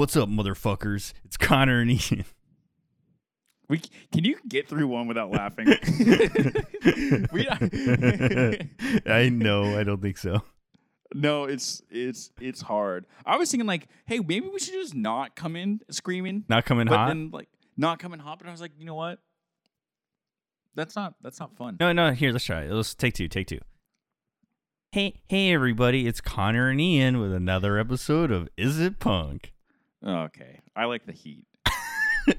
What's up, motherfuckers? It's Connor and Ian. We can you get through one without laughing? we I know. I don't think so. no, it's it's it's hard. I was thinking like, hey, maybe we should just not come in screaming, Not coming but hot. then like not coming hot. But I was like, you know what? That's not that's not fun. No, no. Here, let's try it. Let's take two. Take two. Hey, hey, everybody! It's Connor and Ian with another episode of Is It Punk? Okay, I like the heat.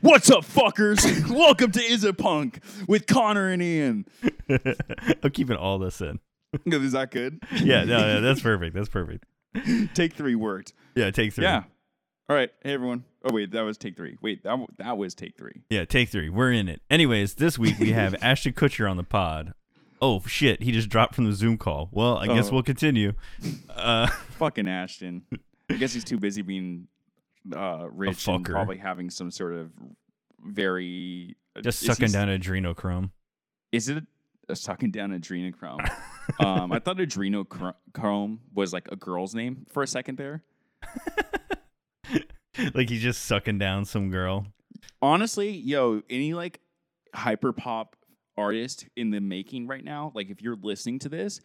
What's up, fuckers? Welcome to Is It Punk with Connor and Ian. I'm keeping all this in. Is that good? Yeah, no, no, that's perfect. That's perfect. Take three worked. Yeah, take three. Yeah. All right. Hey, everyone. Oh, wait. That was take three. Wait, that, that was take three. Yeah, take three. We're in it. Anyways, this week we have Ashton Kutcher on the pod. Oh shit, he just dropped from the Zoom call. Well, I guess Oh. we'll continue. Uh, Fucking Ashton. I guess he's too busy being uh, rich and fucker. probably having some sort of very. just is sucking he- down adrenochrome. Is it a sucking down adrenochrome? um, I thought adrenochrome was like a girl's name for a second there. like he's just sucking down some girl. Honestly, yo, any like hyper pop artist in the making right now, like if you're listening to this,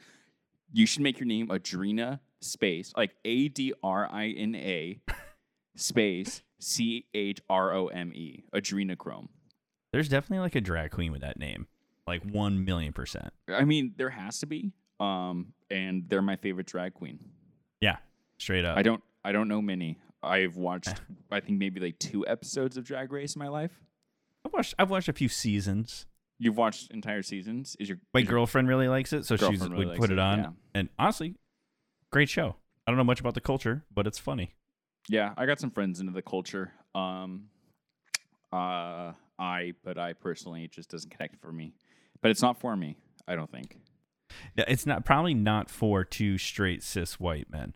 you should make your name Adrena space, like A D R I N A space C H R O M E, Adrenochrome. There's definitely like a drag queen with that name. Like one million percent. I mean, there has to be. Um, and they're my favorite drag queen. Yeah. Straight up. I don't I don't know many. I've watched I think maybe like two episodes of Drag Race in my life. I've watched I've watched a few seasons. You've watched entire seasons? Is your My is your girlfriend really likes it, so she's girlfriend really would put it, it, on. yeah. And honestly, great show. I don't know much about the culture, but it's funny. Yeah, I got some friends into the culture. Um, uh, I, but I personally it just doesn't connect for me. But it's not for me. I don't think. Yeah, it's not probably not for two straight cis white men.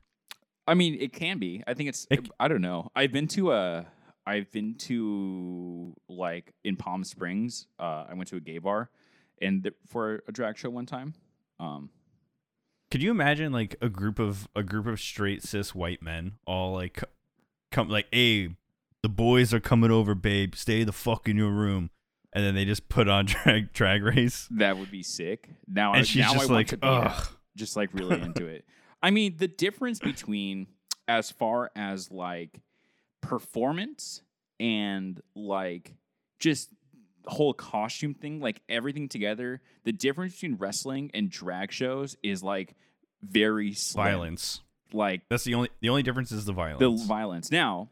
I mean, it can be. I think it's. It- I don't know. I've been to a. I've been to like in Palm Springs. Uh, I went to a gay bar, and th- for a drag show one time. Um, Could you imagine like a group of a group of straight cis white men all like come like, "Hey, the boys are coming over, babe. Stay the fuck in your room." And then they just put on drag drag race. that would be sick. Now, I, And she's now just want like, "Ugh." just like really into it. I mean, the difference between as far as like performance and like just whole costume thing, like everything together, the difference between wrestling and drag shows is like very slim. Violence. Like That's the only the only difference is the violence. the violence. Now,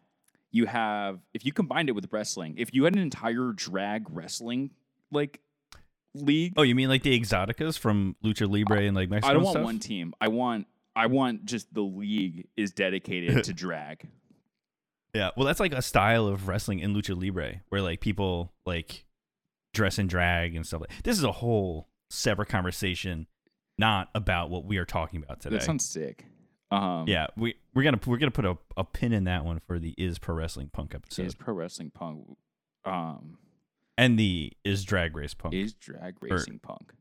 you have if you combined it with wrestling, if you had an entire drag wrestling like league, oh, you mean like the exoticas from Lucha Libre and like Mexico? I don't want stuff? one team. I want I want just the league is dedicated to drag. Yeah, well, that's like a style of wrestling in lucha libre where like people like dress and drag and stuff. like This is a whole separate conversation, not about what we are talking about today. That sounds sick. Um, yeah, we we're gonna we're gonna put a, a pin in that one for the is pro wrestling punk episode is pro wrestling punk. Um, and the is drag race punk. is drag racing punk?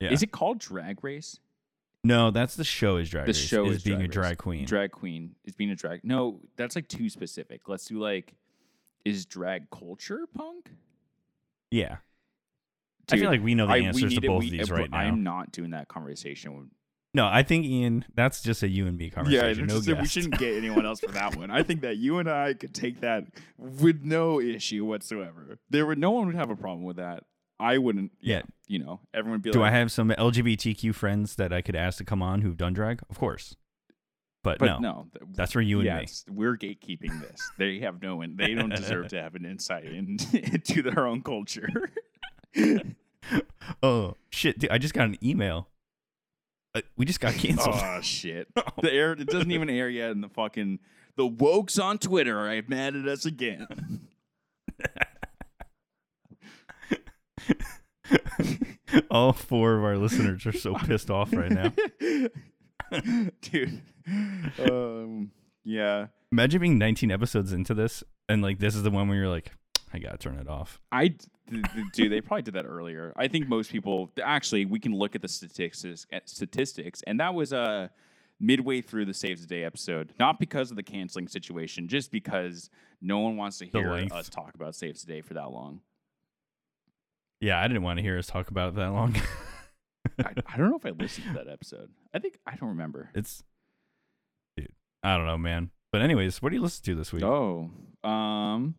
yeah. Is it called drag race? no, that's the show is drag The race. show is, is being Drag a drag queen. Drag queen is being a drag. No, that's like too specific. Let's do like, is drag culture punk? Yeah, I Dude, feel like we know the I- answers to need it- both we- of these uh, right now. I'm not doing that conversation. no, I think Ian, that's just a you and me conversation. no just we shouldn't get anyone else for that one. I think that you and I could take that with no issue whatsoever. There would no one would have a problem with that. I wouldn't. Yeah, Yeah. you know, everyone would be like, Do like, I have some LGBTQ friends that I could ask to come on who've done drag? Of course. But, but no, no, that's for you and me. we're gatekeeping this. they have no, in- they don't deserve to have an insight into their own culture. Oh, shit. Dude, I just got an email. Uh, we just got canceled. oh shit! The air it doesn't even air yet, and the fucking the wokes on Twitter are mad at us again. All four of our listeners are so pissed off right now. dude. Um, yeah, Imagine being 19 episodes into this and like this is the one where you're like, I gotta turn it off. I d- d- dude, they probably did that earlier. I think most people actually we can look at the statistics at statistics, and that was uh midway through the Saves the Day episode, not because of the canceling situation, just because no one wants to hear us talk about Saves the Day for that long. Yeah, I didn't want to hear us talk about it that long. I, I don't know if I listened to that episode. I think I don't remember. it's, I don't know, man. But anyways, what do you listen to this week? Oh, um,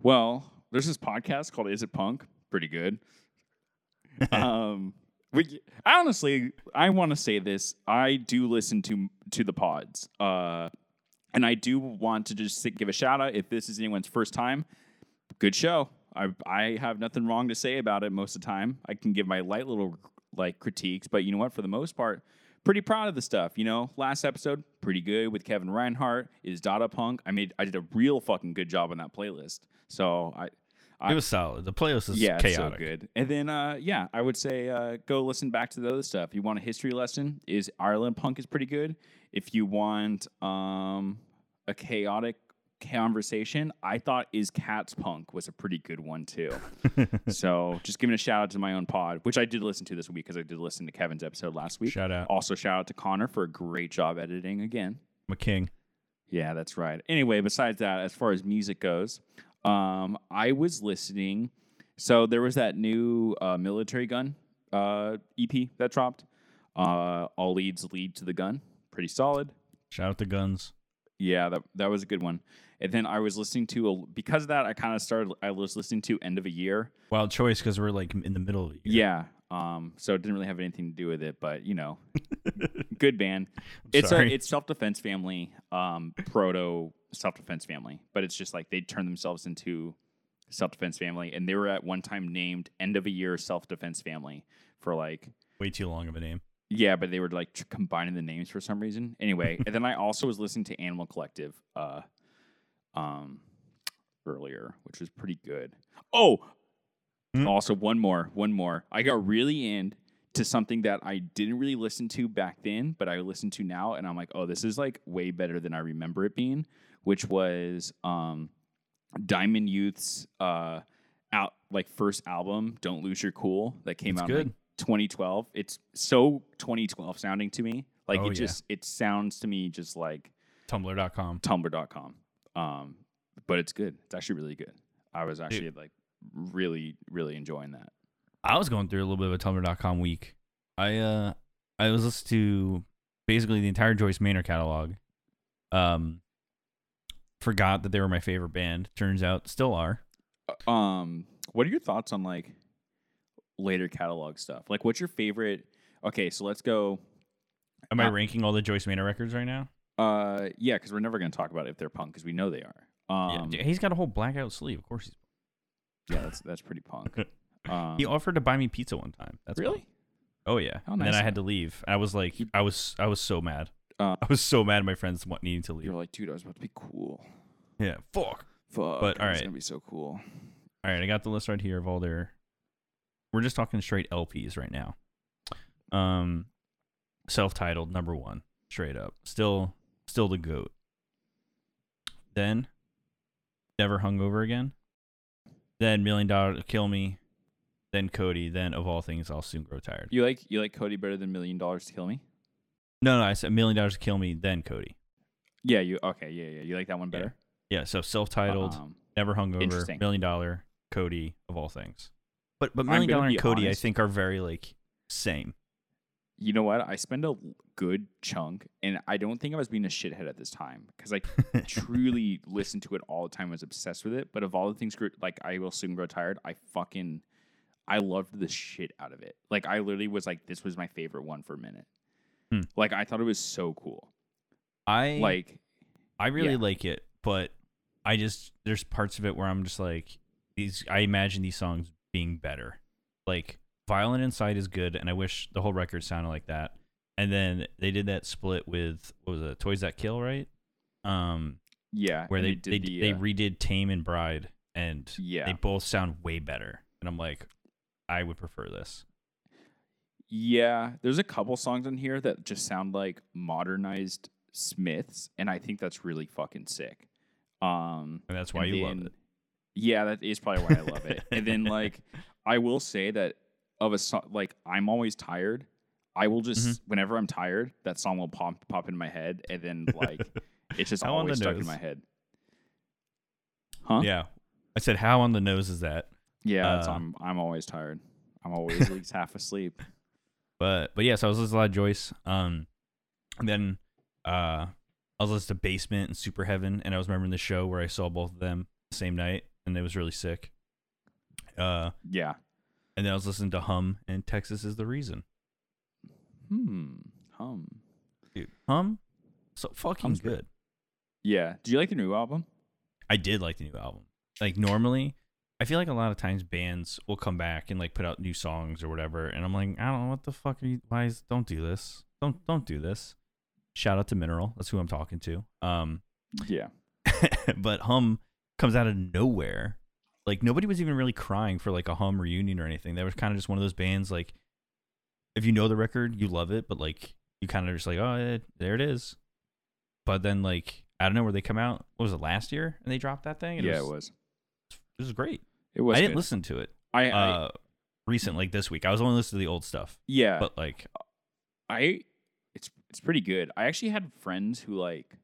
well, there's this podcast called Is It Punk? Pretty good. um, we, I honestly, I want to say this. I do listen to to the pods, uh, and I do want to just give a shout out if this is anyone's first time. Good show. I I have nothing wrong to say about it most of the time. I can give my light little like critiques, but you know what? For the most part, pretty proud of the stuff. You know, last episode pretty good with Kevin Reinhart. Is Dada Punk? I made I did a real fucking good job on that playlist. So I I- it was solid. The playlist is yeah, it's so chaotic. good. And then, uh, yeah, I would say uh, go listen back to the other stuff. You want a history lesson, is Ireland punk is pretty good. If you want um, a chaotic conversation, I thought is Cats punk was a pretty good one too. so just giving a shout out to my own pod, which I did listen to this week because I did listen to Kevin's episode last week. Shout out, Also, shout out to Connor for a great job editing again. I'm a king. Yeah, that's right. Anyway, besides that, as far as music goes, um, I was listening. So there was that new uh, military gun uh, EP that dropped. Uh, All leads lead to the gun. Pretty solid. Shout out the guns. Yeah, that that was a good one. And then I was listening to a, because of that I kind of started. I was listening to End of a Year. Wild choice because we're like in the middle of the year. Yeah. Um. So it didn't really have anything to do with it, but you know, good band. It's a it's self defense family, um, proto self defense family, but it's just like they turned themselves into self defense family, and they were at one time named end of a year self defense family for like Way too long of a name. yeah, but they were like combining the names for some reason. Anyway, and then I also was listening to Animal Collective, uh, um, earlier, which was pretty good. Oh, Hmm? also one more, one more. I got really into something that I didn't really listen to back then, but I listen to now, and I'm like, oh, this is like way better than I remember it being. Which was um, Diamond Youth's uh, out like first album, "Don't Lose Your Cool," that came It's out in, like, good. 2012. It's so 2012 sounding to me. Like Oh, it yeah. just it sounds to me just like Tumblr.com. tumblr.com. Um but it's good. It's actually really good. I was actually like really really enjoying that. I was going through a little bit of a Tumblr.com week. I uh I was listening to basically the entire Joyce Manor catalog. Um forgot that they were my favorite band. Turns out still are. Um what are your thoughts on like later catalog stuff? Like what's your favorite Okay, so let's go Am I Uh, ranking all the Joyce Manor records right now? Uh yeah, cuz we're never going to talk about it if they're punk cuz we know they are. Um yeah, he's got a whole blackout sleeve. Of course he's yeah, that's that's pretty punk. Um He offered to buy me pizza one time. That's Really? Oh yeah. How and then I had to leave. I was like, I was, I was so mad. Uh, I was so mad at my friends needing to leave. You're like, "Dude, I was about to be cool." Yeah. Fuck. Fuck. But, it's alright. going to be so cool. All right, I got the list right here of all their. We're just talking straight LPs right now. Um, self-titled number one, straight up, still, still the goat. Then, never hungover again. Then million dollar to kill me. Then Cody. Then of all things, I'll soon grow tired. You like you like Cody better than Million Dollars to Kill Me? No, no, I said million dollars to kill me. Then Cody. Yeah, you okay? Yeah, yeah. You like that one better? Yeah, so self-titled, Um, never hungover, million dollar, Cody of all things. But but million gonna and Cody, I think, are very like same. You know what? I spend a good chunk, and I don't think I was being a shithead at this time because I truly listened to it all the time. I was obsessed with it. But of all the things, like I will soon grow tired. I fucking, I loved the shit out of it. Like I literally was like, this was my favorite one for a minute. Hmm. Like I thought it was so cool. I Like I really yeah. like it, but I just there's parts of it where I'm just like these. I imagine these songs being better. Like Violent Inside is good, and I wish the whole record sounded like that. And then they did that split with what was it, Toys That Kill, right? Um, yeah, where they did they, the, they uh, redid Tame and Bride, and yeah they both sound way better. And I'm like, I would prefer this. Yeah, there's a couple songs on here that just sound like modernized Smiths, and I think that's really fucking sick. Um, And that's why you love it. Yeah, that is probably why I love it. And then like, I will say that of a song like "I'm Always Tired," I will just Mhm. whenever I'm tired, that song will pop pop in my head, and then like it's just How always the stuck in my head. Huh? Yeah. I said, how on the nose is that? Yeah, Uh, I'm I'm always tired. I'm always at least half asleep. But but yeah, so I was listening to a lot of Joyce. Um, and then uh, I was listening to Basement and Super Heaven, and I was remembering the show where I saw both of them the same night, and it was really sick. Uh, Yeah. And then I was listening to Hum and Texas is the reason. Hmm. Hum. Dude, Hum, so fucking Hum's great. good. Yeah. Do you like the new album? I did like the new album. Like normally, I feel like a lot of times bands will come back and like put out new songs or whatever, and I'm like, I don't know what the fuck are you. Why is don't do this? Don't don't do this. Shout out to Mineral. That's who I'm talking to. Um, Yeah. but Hum comes out of nowhere. Like nobody was even really crying for like a Hum reunion or anything. That was kind of just one of those bands like, if you know the record, you love it, but like you kind of just like, oh, there it is. But then like I don't know where they come out. What was it last year? And they dropped that thing. and yeah, was, it was. It was great. It was. I didn't good. listen to it. I, I Uh, recent like this week. I was only listening to the old stuff. yeah. But like, I it's it's pretty good. I actually had friends who like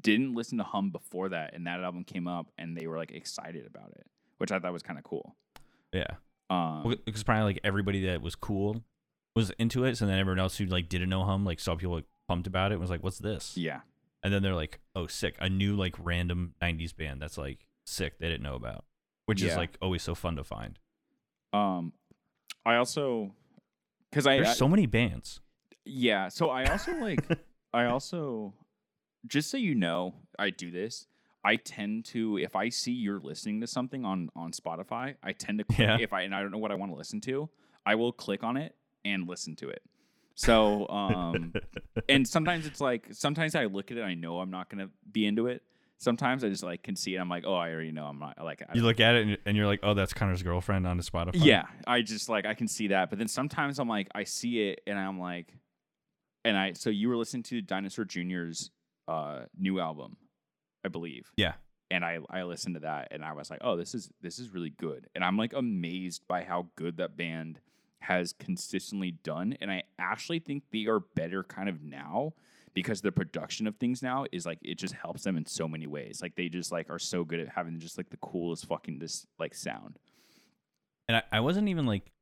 didn't listen to Hum before that, and that album came up, and they were like excited about it, which I thought was kind of cool. yeah, Um, Well, because probably like everybody that was cool was into it. So then everyone else who like didn't know Hum like saw people like pumped about it. and Was like, what's this? yeah, And then they're like, oh, sick. A new like random '90s band that's like sick. They didn't know about, which is like always so fun to find. um, I also because I, There's I so many bands. yeah, so I also like I also just so you know, I do this. I tend to if I see you're listening to something on on Spotify, I tend to click Yeah. if I and I don't know what I want to listen to, I will click on it and listen to it. So um and sometimes it's like sometimes I look at it I know I'm not going to be into it. Sometimes I just like can see it I'm like, "Oh, I already know I'm not like I you look at it and, and you're like, oh, that's Connor's girlfriend on the Spotify. yeah, I just like I can see that, but then sometimes I'm like I see it and I'm like, and I so you were listening to Dinosaur Jr.'s uh, new album, I believe. Yeah. And I I listened to that and I was like, oh, this is this is really good, and I'm like amazed by how good that band has consistently done, and I actually think they are better kind of now because the production of things now is like it just helps them in so many ways. Like they just like are so good at having just like the coolest fucking this like sound. and I, I wasn't even like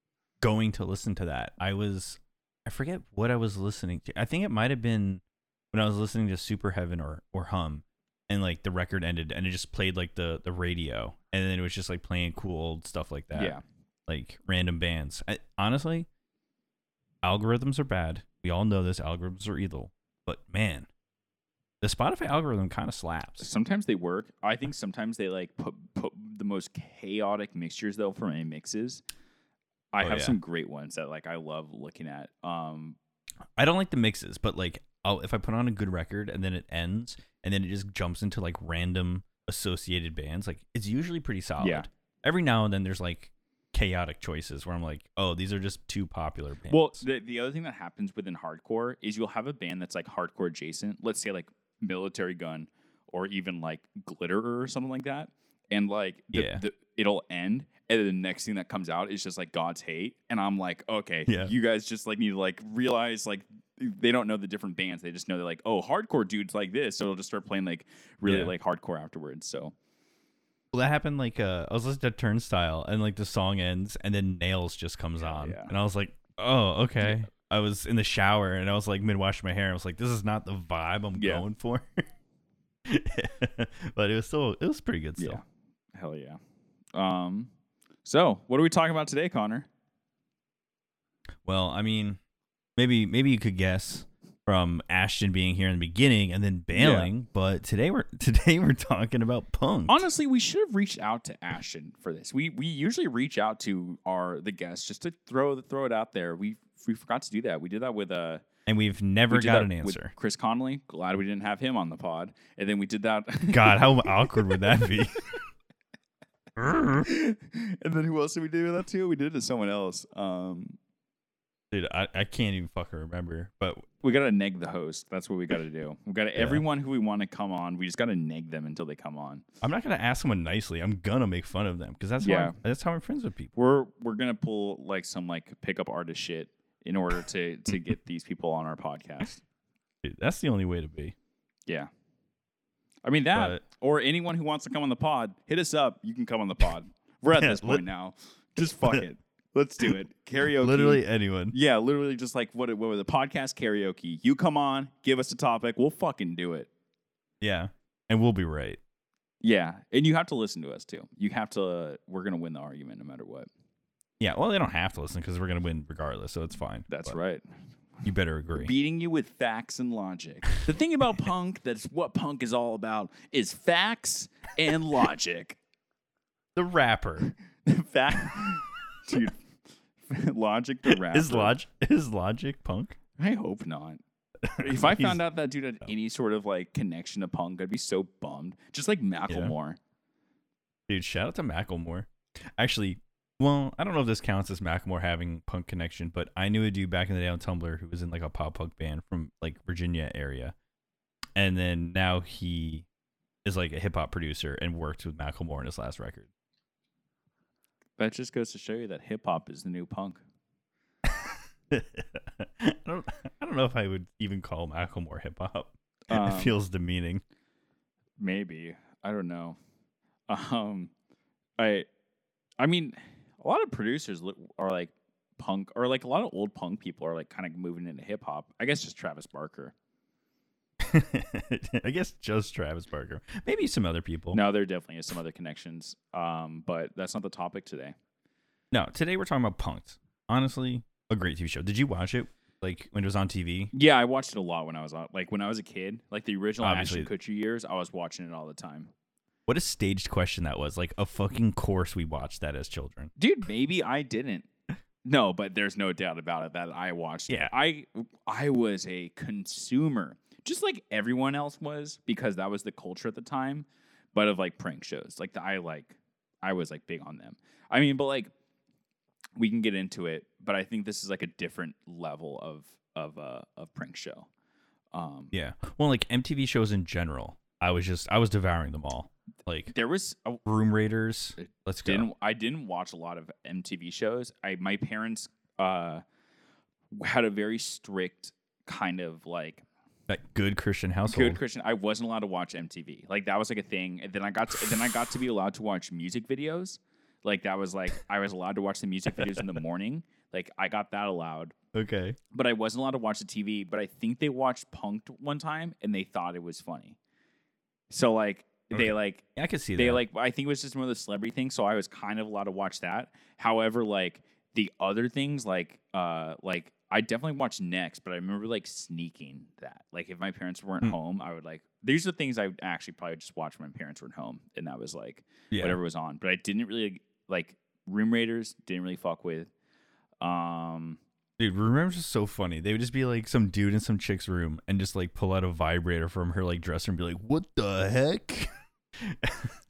going to listen to that. I was, I forget what I was listening to. I think it might have been when I was listening to Super Heaven or or Hum, and like the record ended and it just played like the the radio, and then it was just like playing cool old stuff like that. Yeah. like random bands. I, honestly, algorithms are bad. We all know this. Algorithms are evil. But man, the Spotify algorithm kind of slaps. Sometimes they work. I think sometimes they like put, put the most chaotic mixtures though for my mixes. I Oh, have yeah. some great ones that like I love looking at. Um, I don't like the mixes, but like I'll if I put on a good record and then it ends and then it just jumps into like random associated bands, like it's usually pretty solid. Yeah. Every now and then there's like chaotic choices where I'm like, oh, these are just too popular bands. well, the the other thing that happens within hardcore is you'll have a band that's like hardcore adjacent. Let's say like Military Gun or even like Glitterer or something like that, and like the, Yeah. the, it'll end. And the next thing that comes out is just like God's hate, and I'm like, okay, Yeah. you guys just like need to like realize like they don't know the different bands. They just know they're like, oh, hardcore dudes like this, so they'll just start playing like really Yeah. like hardcore afterwards. So Well, that happened like uh, I was listening to Turnstile and like the song ends and then Nails just comes on yeah. and I was like, oh okay. I was in the shower and I was like mid washing my hair. I was like, this is not the vibe I'm Yeah. going for. but it was still it was pretty good still. yeah, hell yeah. Um, so what are we talking about today, Connor? Well, I mean, maybe maybe you could guess from Ashton being here in the beginning and then bailing, but today we're today we're talking about punk. Honestly, we should have reached out to Ashton for this. We we usually reach out to our the guests just to throw throw it out there. We we forgot to do that. We did that with uh and we've never we got an answer. Chris Conley. Glad we didn't have him on the pod. And then we did that. God, how awkward would that be? and then who else did we do that to? We did it to someone else. Um, Dude, I, I can't even fucking remember. But we gotta neg the host. That's what we gotta do. We gotta Yeah. everyone who we want to come on. We just gotta neg them until they come on. I'm not gonna ask someone nicely. I'm gonna make fun of them because that's Yeah. how I'm, that's how I'm friends with people. We're we're gonna pull like some like pickup artist shit in order to to get these people on our podcast. Dude, that's the only way to be. Yeah. I mean that But- or anyone who wants to come on the pod, hit us up. You can come on the pod. We're at Yeah, this point lit- now. Just fuck it. Let's do it. Karaoke. Literally anyone. Yeah, literally just like what what was the podcast karaoke. You come on, give us a topic, we'll fucking do it. Yeah. And we'll be right. Yeah, and you have to listen to us too. You have to. Uh, we're gonna win the argument no matter what. Yeah. Well, they don't have to listen because we're gonna win regardless, so it's fine. That's But right. You better agree. Beating you with facts and logic. The thing about punk, that's what punk is all about, is facts and logic. the rapper Fact, dude. Logic the rapper. is logic. Is logic punk? I hope not. If I found out that dude had any sort of like connection to punk, I'd be so bummed. Just like Macklemore. Dude, shout out to Macklemore. Actually, well, I don't know if this counts as Macklemore having punk connection, but I knew a dude back in the day on Tumblr who was in like a pop punk band from like Virginia area, and then now he is like a hip hop producer and worked with Macklemore in his last record. That just goes to show you that hip hop is the new punk. I don't, I don't know if I would even call Macklemore hip hop. Um, it feels demeaning. Maybe I don't know. Um, I, I mean, a lot of producers are like punk, or like a lot of old punk people are like kind of moving into hip hop. I guess just Travis Barker. I guess just Travis Barker. Maybe some other people. No, there definitely is some other connections. Um, but that's not the topic today. No, today we're talking about Punked. Honestly, a great TV show. Did you watch it like when it was on TV? Yeah, I watched it a lot when I was on, like when I was a kid, like the original Obviously. Ashton Kutcher years. I was watching it all the time. What a staged question that was. Like a fucking course we watched that as children. dude maybe i didn't no but there's no doubt about it that i watched it. Yeah. i i was a consumer just like everyone else was because that was the culture at the time but of like prank shows like the, i like i was like big on them i mean but like we can get into it but i think this is like a different level of of uh of prank show um Yeah. Well, like MTV shows in general. I was just I was devouring them all. Like there was a, Room Raiders. Let's go. didn't I didn't watch a lot of MTV shows. I my parents uh had a very strict kind of like that good Christian household. good Christian. I wasn't allowed to watch MTV. Like that was like a thing. And then I got to, then I got to be allowed to watch music videos. Like that was like I was allowed to watch the music videos in the morning. Like I got that allowed. Okay. But I wasn't allowed to watch the TV. But I think they watched Punked one time and they thought it was funny. So like Okay. they like Yeah, I could see they that. like I think it was just one of the celebrity things, so I was kind of allowed to watch that. However, like the other things, like uh like I definitely watched next, but I remember like sneaking that. Like if my parents weren't Hmm. home, I would like these are the things I actually probably just watch when my parents weren't home, and that was like yeah. whatever was on. But I didn't really like Room Raiders. Didn't really fuck with. Um, Dude, Room Raiders was so funny. They would just be like some dude in some chick's room and just like pull out a vibrator from her like dresser and be like, "What the heck?"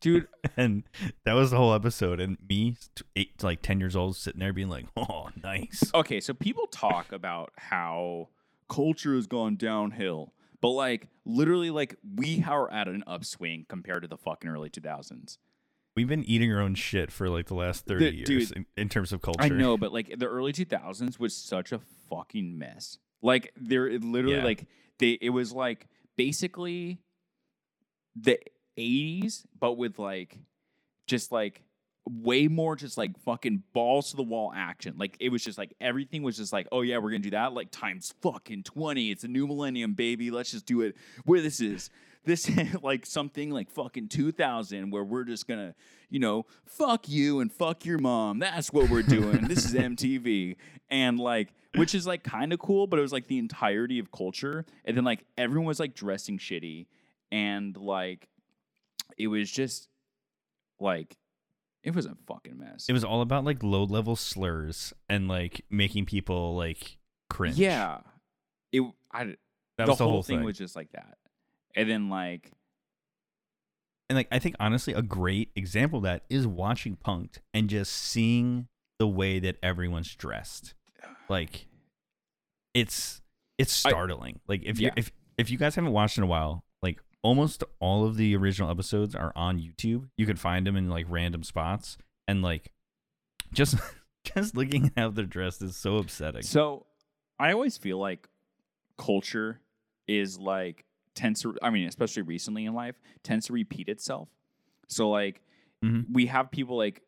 dude, and that was the whole episode. And me, eight, like ten years old, sitting there being like, "Oh, nice." okay, so people talk about how culture has gone downhill, but like literally, like we are at an upswing compared to the fucking early 2000s. We've been eating our own shit for like the last thirty The- years dude, in, in terms of culture. I know, but like the early 2000s was such a fucking mess. Like there, it literally, Yeah. like they, it was like basically the 80s, but with like just like way more just like fucking balls to the wall action. Like it was just like everything was just like, oh yeah, we're gonna do that like times fucking 20. It's a new millennium, baby. Let's just do it where this is. This like something like fucking 2000 where we're just gonna, you know, fuck you and fuck your mom. That's what we're doing. this is MTV. And like, which is like kind of cool, but it was like the entirety of culture. And then like everyone was like dressing shitty and like it was just like it was a fucking mess. It was all about like low level slurs and like making people like cringe. yeah. It I that the, was the whole, whole thing thing. was just like that. And then like and like I think honestly, a great example of that is watching Punked and just seeing the way that everyone's dressed. Like, it's it's I- startling. like if you if if you guys haven't watched in a while, almost all of the original episodes are on YouTube. You can find them in like random spots, and like just just looking at how they're dressed is so upsetting. so I always feel like culture is like tends to. I mean, especially recently in life, tends to repeat itself. So like Mhm. we have people like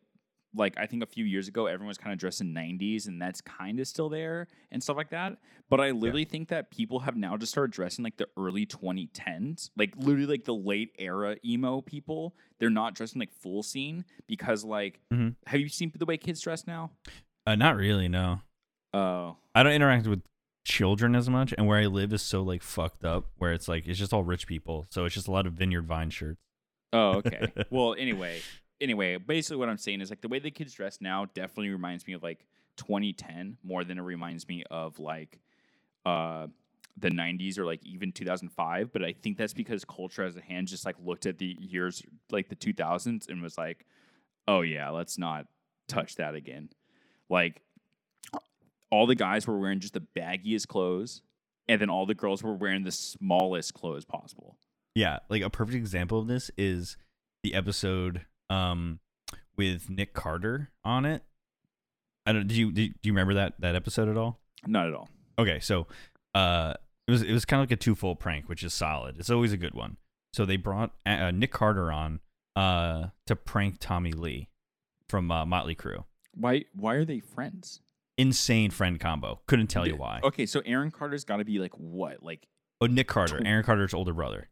like I think a few years ago everyone was kind of dressed in 90s and that's kind of still there and stuff like that. But I literally think that people have now just started dressing like the early 2010s, like literally like the late era emo people. They're not dressing like full scene because like Mhm. have you seen the way kids dress now? Uh, not really. No, Oh. I don't interact with children as much, and where I live is so like fucked up, where it's like it's just all rich people, so it's just a lot of Vineyard Vine shirts. Oh, okay. well, anyway, anyway, basically what I'm saying is like the way the kids dress now definitely reminds me of like 2010 more than it reminds me of like uh the 90s or like even 2005 but i think that's because culture as a hand just like looked at the years like the 2000s and was like oh yeah let's not touch that again. Like all the guys were wearing just the baggiest clothes and then all the girls were wearing the smallest clothes possible. Yeah, like a perfect example of this is the episode um with Nick Carter on it. I don't. Do you do you remember that that episode at all? not at all Okay, so uh, it was it was kind of like a twofold prank, which is solid. It's always a good one. So they brought uh, Nick Carter on uh to prank Tommy Lee from uh, Motley Crue. why why are they friends Insane friend combo. Couldn't tell you why. Okay, so Aaron Carter's got to be like what? Like Oh, Nick Carter, Aaron Carter's older brother,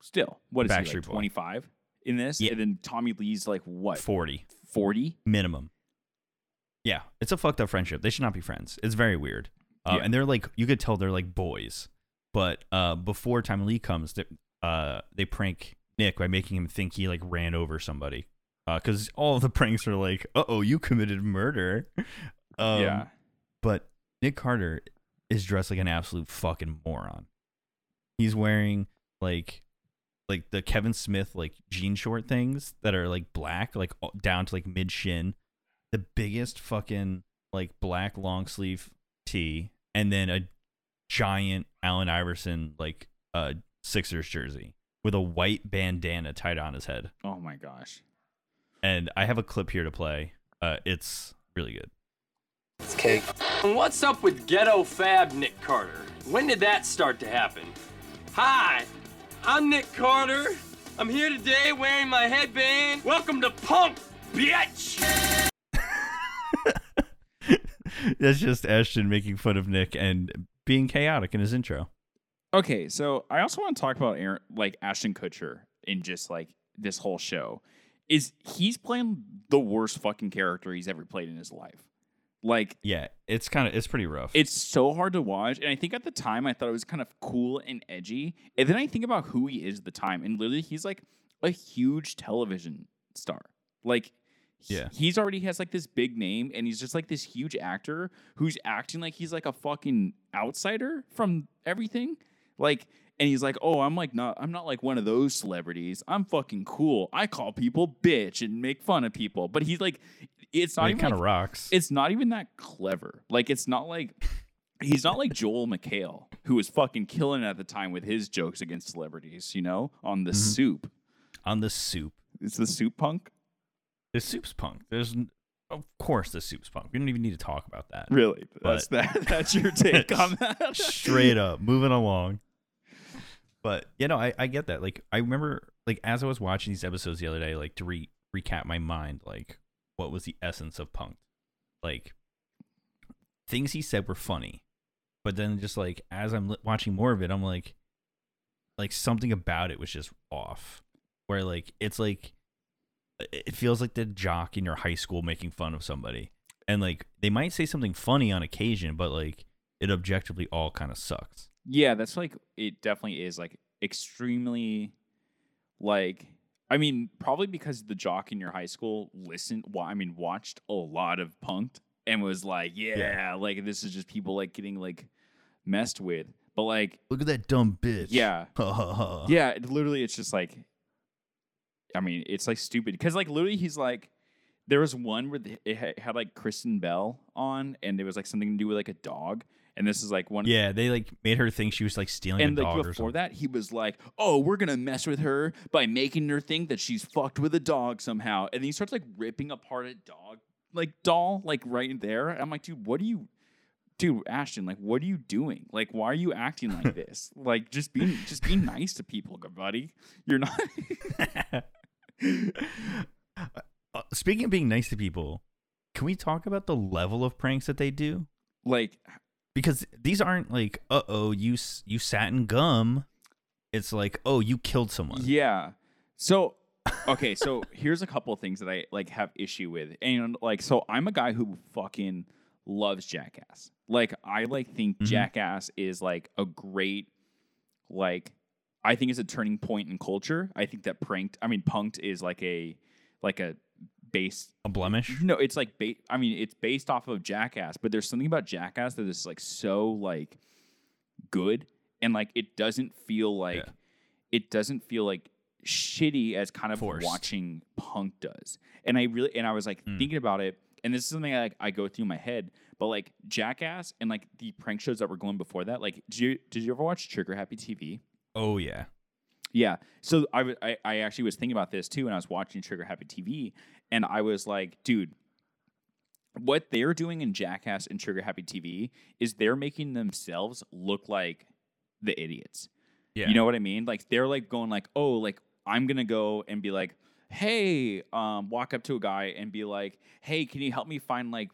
still, what is he Backstreet like 25 in this? Yeah. And then Tommy Lee's like what? forty 40? minimum. Yeah, it's a fucked up friendship. They should not be friends. It's very weird. Uh, Yeah. And they're like, you could tell they're like boys. But uh, before Tommy Lee comes, they, uh, they prank Nick by making him think he like ran over somebody. Uh because all the pranks are like, uh oh, you committed murder. Um, yeah. But Nick Carter is dressed like an absolute fucking moron. He's wearing like like the Kevin Smith like jean short things that are like black, like down to like mid shin. The biggest fucking like black long sleeve tee, and then a giant Allen Iverson like uh Sixers jersey with a white bandana tied on his head. Oh my gosh. And I have a clip here to play. Uh, it's really good. It's cake. What's up with ghetto fab Nick Carter? When did that start to happen? Hi, I'm Nick Carter. I'm here today wearing my headband. Welcome to Punk, bitch! That's just Ashton making fun of Nick and being chaotic in his intro. Okay, so I also want to talk about Aaron, like Ashton Kutcher in just like this whole show. Is he's playing the worst fucking character he's ever played in his life? Like Yeah, it's kind of it's pretty rough. it's so hard to watch, and I think at the time I thought it was kind of cool and edgy, and then I think about who he is at the time, and literally he's like a huge television star. Like, Yeah. he's already has like this big name, and he's just like this huge actor who's acting like he's like a fucking outsider from everything. Like, and he's like, "Oh, I'm like not, I'm not like one of those celebrities. I'm fucking cool. I call people bitch and make fun of people." But he's like, it's not it even kind like, of rocks. it's not even that clever. Like it's not like he's not like Joel McHale, who was fucking killing it at the time with his jokes against celebrities, you know, on the Mhm. soup. on the soup. It's the soup punk? The soup's punk. There's of course the soup's punk. We don't even need to talk about that. Really? That's that that's your take on that. Straight up, moving along. But you know, I, I get that. Like I remember like as I was watching these episodes the other day, like to re- recap my mind, like what was the essence of punk? Like things he said were funny, but then just like as I'm watching more of it, I'm like, like something about it was just off. Where like it's like it feels like the jock in your high school making fun of somebody, and like they might say something funny on occasion, but like it objectively all kind of sucks. Yeah, that's like it definitely is like extremely like I mean, probably because the jock in your high school listened well, I mean, watched a lot of punked and was like, yeah, Yeah. like this is just people like getting like messed with. But like Look at that dumb bitch. Yeah. yeah. Yeah, it, literally, it's just like, I mean, it's like stupid because like literally, he's like, there was one where the, it had, had like Kristen Bell on, and it was like something to do with like a dog, and this is like one. Yeah, they like made her think she was like stealing And a like dog or before that, he was like, "Oh, we're gonna mess with her by making her think that she's fucked with a dog somehow." And then he starts like ripping apart a dog like doll, like right there. I'm like, dude, what are you dude, Ashton, like, what are you doing? Like, why are you acting like this? like, just be just be nice to people, buddy. You're not. Uh, Speaking of being nice to people, can we talk about the level of pranks that they do? like, Because these aren't like, uh oh, you you sat in gum. It's like, oh, you killed someone. Yeah. So okay, so here's a couple of things that I like have issue with. And like so I'm a guy who fucking loves Jackass. Like I like think Mhm. Jackass is like a great like I think it's a turning point in culture. I think that pranked I mean punked is like a like a base A blemish. no, it's like ba- I mean, it's based off of Jackass, but there's something about Jackass that is like so like good, and like it doesn't feel like Yeah. it doesn't feel like shitty as kind of Forced. watching Punk does. And I really and I was like Mm. thinking about it, and this is something I like I go through in my head. But like Jackass and like the prank shows that were going before that, like did you did you ever watch Trigger Happy TV? Oh yeah. Yeah. So I I actually was thinking about this too, and I was watching Trigger Happy TV, and I was like, dude, what they're doing in Jackass and Trigger Happy TV is they're making themselves look like the idiots. Yeah. You know what I mean? Like they're like going like, oh, like I'm gonna go and be like, hey, um, walk up to a guy and be like, hey, can you help me find like,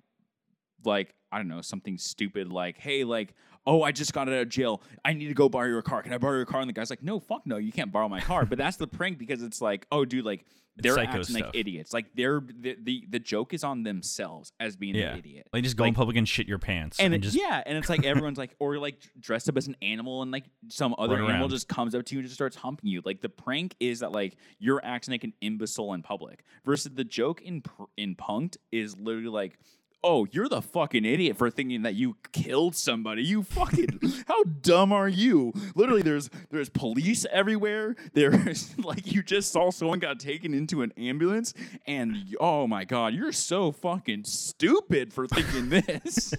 like I don't know, something stupid like, hey, like, oh, I just got out of jail. I need to go borrow your car. Can I borrow your car? And the guy's like, no, fuck no, you can't borrow my car. but that's the prank because it's like, oh, dude, like they're psycho acting like idiots. Like they're the, the the joke is on themselves as being Yeah. an idiot. Like just go Like- in public and shit your pants And, and, it- just yeah, and it's like everyone's like, or like dressed up as an animal, and like some other animal around. just comes up to you and just starts humping you. Like the prank is that like you're acting like an imbecile in public, versus the joke in pr- in Punked is literally like. Oh, you're the fucking idiot for thinking that you killed somebody. You fucking how dumb are you? Literally there's there's police everywhere. There's like you just saw someone got taken into an ambulance and oh my god, you're so fucking stupid for thinking this.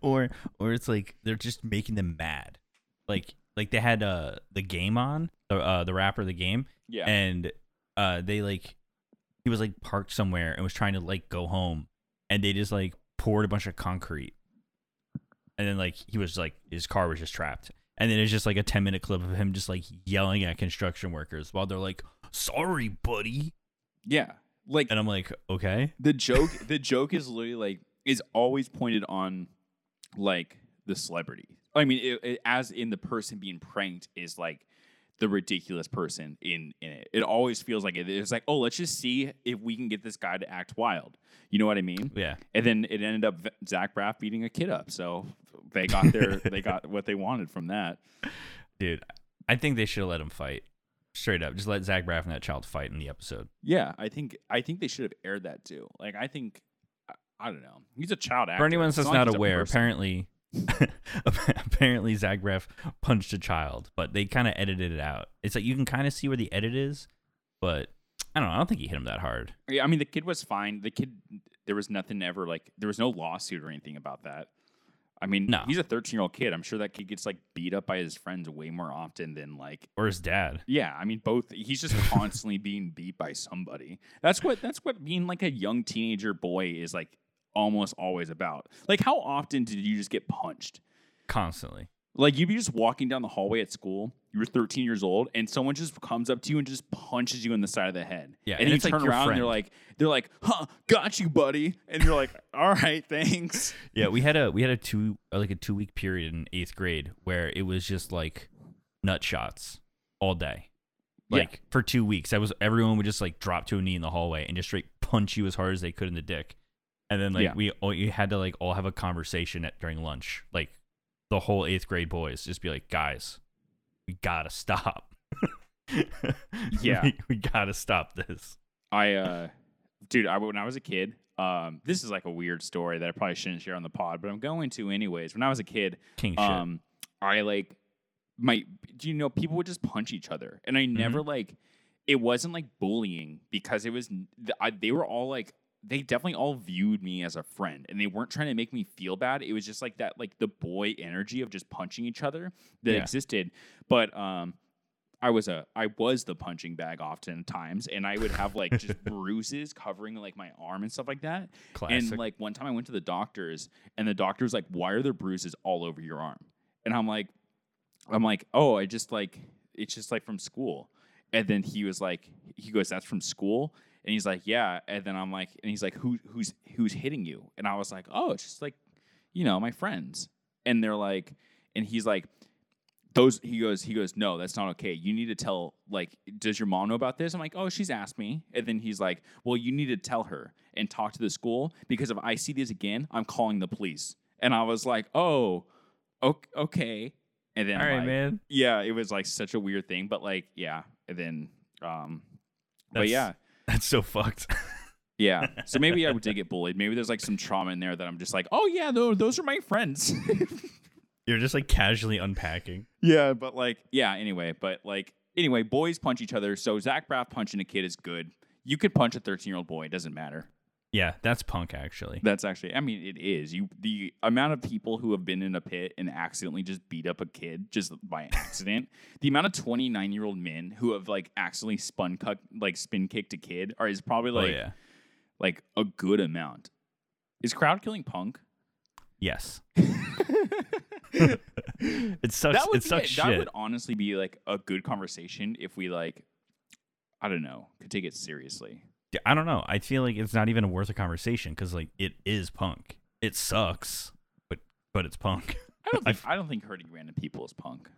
or or it's like they're just making them mad. Like like they had uh the game on the uh the rapper the game yeah. and uh they like he was like parked somewhere and was trying to like go home and they just like poured a bunch of concrete and then like he was like his car was just trapped and then it's just like a 10 minute clip of him just like yelling at construction workers while they're like sorry buddy Yeah. Like and i'm like okay the joke the joke is literally like is always pointed on like the celebrity. I mean, it, it- as in the person being pranked is like the ridiculous person in in it. It always feels like it. It's like, oh, let's just see if we can get this guy to act wild. You know what I mean? yeah And then it ended up Zach Braff beating a kid up, so they got their they got what they wanted from that. dude i think they should have let him fight straight up just let zach braff and that child fight in the episode Yeah, I think I think they should have aired that too. Like I think I, I don't know. He's a child actor. For anyone that's not aware, apparently, apparently Zach Braff punched a child, but they kind of edited it out. It's like you can kind of see where the edit is, but I don't know. I don't think he hit him that hard. Yeah, I mean, the kid was fine. The kid, there was nothing ever like there was no lawsuit or anything about that. I mean, No. he's a 13 year old kid. I'm sure that kid gets like beat up by his friends way more often than like. Or his dad. Yeah, I mean, both. He's just constantly being beat by somebody. That's what. That's what being like a young teenager boy is like almost always about. Like, how often did you just get punched? Constantly. Like you'd be just walking down the hallway at school. You were 13 years old, and someone just comes up to you and just punches you in the side of the head. Yeah, and, and you it's like turn your around and they're like, they're like, "Huh, got you, buddy," and you're like, "All right, thanks." Yeah, we had a we had a two uh, like a two week period in eighth grade where it was just like nut shots all day. Yeah. Like for two weeks, that was everyone would just like drop to a knee in the hallway and just straight punch you as hard as they could in the dick, and then like Yeah. we all you had to like all have a conversation at, during lunch, like the whole eighth grade boys just be like, guys, we gotta stop. Yeah. we, we gotta stop this. I, uh, dude, I when I was a kid, um, this is like a weird story that I probably shouldn't share on the pod, but I'm going to anyways. When I was a kid, King shit. um, I like my. Do you know people would just punch each other, and I Mm-hmm. never like. It wasn't like bullying because it was. I, they were all like. They definitely all viewed me as a friend, and they weren't trying to make me feel bad. It was just like that, like the boy energy of just punching each other that Yeah. existed. But um, I was a I was the punching bag oftentimes, and I would have like just bruises covering like my arm and stuff like that. Classic. And like one time I went to the doctors, and the doctor was like, "Why are there bruises all over your arm?" And I'm like, I'm like, "Oh, I just like it's just like from school." And then he was like, he goes, "That's from school." And he's like, "Yeah." And then I'm like, and he's like, "Who who's who's hitting you?" And I was like, "Oh, it's just like, you know, my friends." And they're like, and he's like, those he goes he goes no that's not okay you need to tell like does your mom know about this i'm like oh she's asked me and then he's like well you need to tell her and talk to the school because if i see this again i'm calling the police and i was like oh ok- okay and then All right, like, man. yeah it was like such a weird thing but like yeah and then um but yeah That's so fucked. yeah so maybe i did get bullied maybe there's like some trauma in there that i'm just like oh yeah tho- those are my friends You're just like casually unpacking. Yeah, but like, yeah, anyway, but like, anyway, boys punch each other. So Zach Braff punching a kid is good. You could punch a 13 year old boy, it doesn't matter. Yeah, that's punk actually. That's actually, I mean, it is. You, the amount of people who have been in a pit and accidentally just beat up a kid just by accident, the amount of 29 year old men who have like accidentally spun, cuck, like spin kicked a kid are is probably oh, like, oh yeah. like a good amount. Is crowd killing punk? Yes. it sucks. that would it be sucks that shit. would honestly be like a good conversation if we like I don't know, could take it seriously. Yeah, I don't know. I feel like it's not even worth a conversation because like it is punk. It sucks, but but it's punk. I don't think I don't think hurting random people is punk.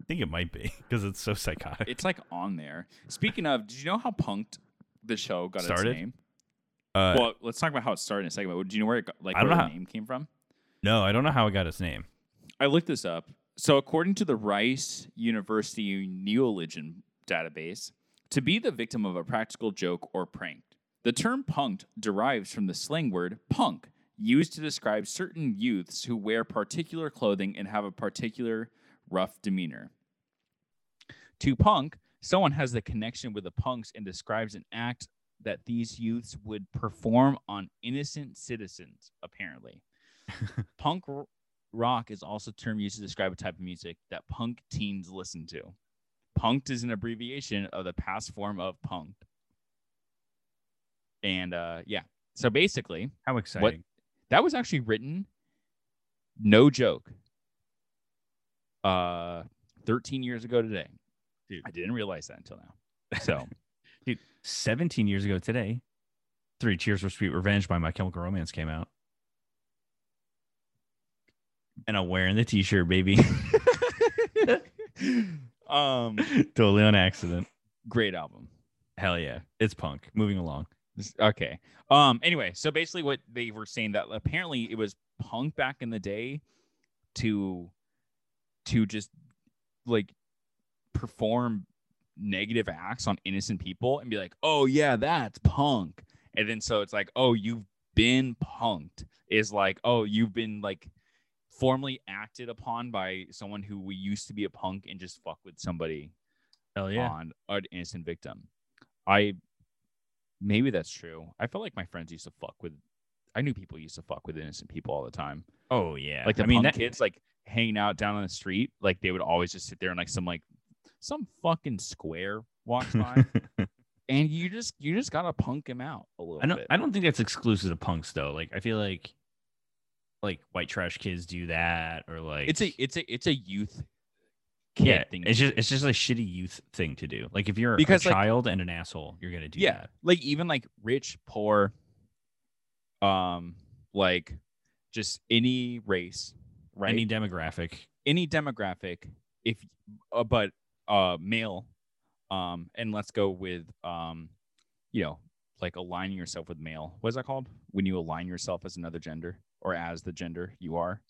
I think it might be because it's so psychotic. It's like on there. Speaking of, did you know how punked the show got Started? its name? Uh, well, let's talk about how it started in a second. But do you know where it got, like I don't where the how- name came from? no, I don't know how it got its name. I looked this up. So, according to the Rice University Neologism database, to be the victim of a practical joke or prank. The term punked derives from the slang word punk, used to describe certain youths who wear particular clothing and have a particular rough demeanor. To punk, someone has the connection with the punks and describes an act that these youths would perform on innocent citizens, apparently. punk rock is also a term used to describe a type of music that punk teens listen to. Punked is an abbreviation of the past form of punked. And uh, yeah, so basically, How exciting! that was actually written, no joke, uh, 13 years ago today. Dude. I didn't realize that until now. So, Dude, 17 years ago today, Three Cheers for Sweet Revenge by My Chemical Romance came out. And I'm wearing the t shirt, baby. um, totally on accident. great album. Hell yeah. It's punk. Moving along. Okay. Um. Anyway, so basically, what they were saying that apparently it was punk back in the day to to just like perform negative acts on innocent people and be like, "Oh yeah, that's punk," and then so it's like, "Oh, you've been punked." Is like, "Oh, you've been like." Formally acted upon by someone who we used to be a punk and just fuck with somebody Hell yeah. on an innocent victim. I maybe that's true. I felt like my friends used to fuck with. I knew people used to fuck with innocent people all the time. Oh yeah. Like the I mean, punk that, kids, like hanging out down on the street. Like they would always just sit there and like some like some fucking square walks by, and you just you just gotta punk him out a little I don't. bit. I don't think that's exclusive to punks though. Like I feel like, like white trash kids do that, or like it's a it's a it's a youth kid yeah. thing. It's just it's just a shitty youth thing to do. Like if you're Because, a like- child and an asshole, you're gonna do yeah that. like even like rich poor um like just any race right Any demographic. any demographic if uh, but uh male um and let's go with um you know like aligning yourself with male what is that called when you align yourself as another gender or as the gender you are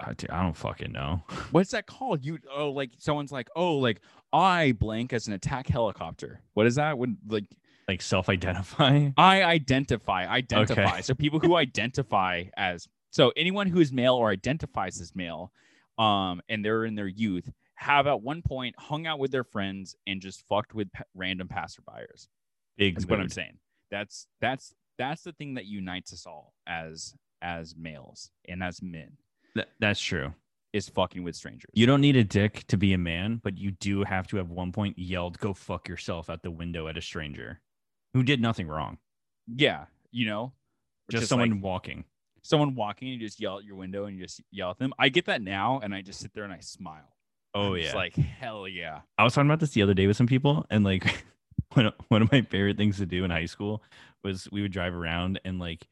I, I don't fucking know. what's that called you oh like someone's like oh like i blank as an attack helicopter what is that when like Like self-identify. I identify, identify. So people who identify as so anyone who is male or identifies as male, um, and they're in their youth, have at one point hung out with their friends and just fucked with pa- random passerbyers. Big. That's what I'm saying. That's that's that's the thing that unites us all as as males and as men. Th- that's true. is fucking with strangers. You don't need a dick to be a man, but you do have to have one point yelled, "Go fuck yourself" out the window at a stranger who did nothing wrong. yeah, you know, Just, someone like, walking. someone walking you just yell at your window and you just yell at them. I get that now, and I just sit there and I smile. Oh I'm yeah. just like hell yeah. I was talking about this the other day with some people, and like one of, one of my favorite things to do in high school was we would drive around and like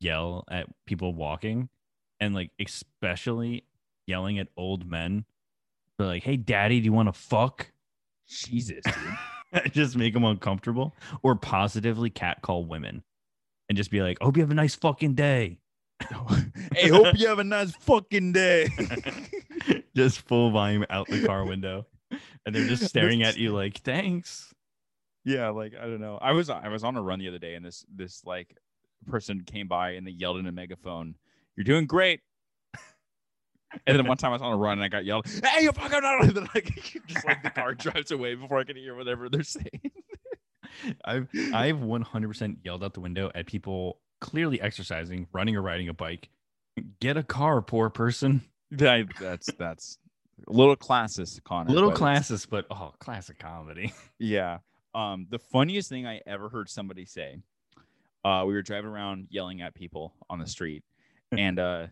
yell at people walking, and like especially yelling at old men. They're like, "Hey, daddy, do you want to fuck?" Jesus, dude. just make them uncomfortable, or positively catcall women, and just be like, "Hope you have a nice fucking day." hey, hope you have a nice fucking day. just full volume out the car window, and they're just staring at you like, "Thanks." yeah, like I don't know. I was I was on a run the other day, and this this like person came by and they yelled in a megaphone, "You're doing great." And then one time I was on a run and I got yelled, "Hey, you fucking!" And then like just like the car drives away before I can hear whatever they're saying. I've I've 100% yelled out the window at people clearly exercising, running or riding a bike. Get a car, poor person. That, that's that's a little classist, Connor. Little but classes, but oh, classic comedy. Yeah. Um, the funniest thing I ever heard somebody say, uh, we were driving around yelling at people on the street, and uh,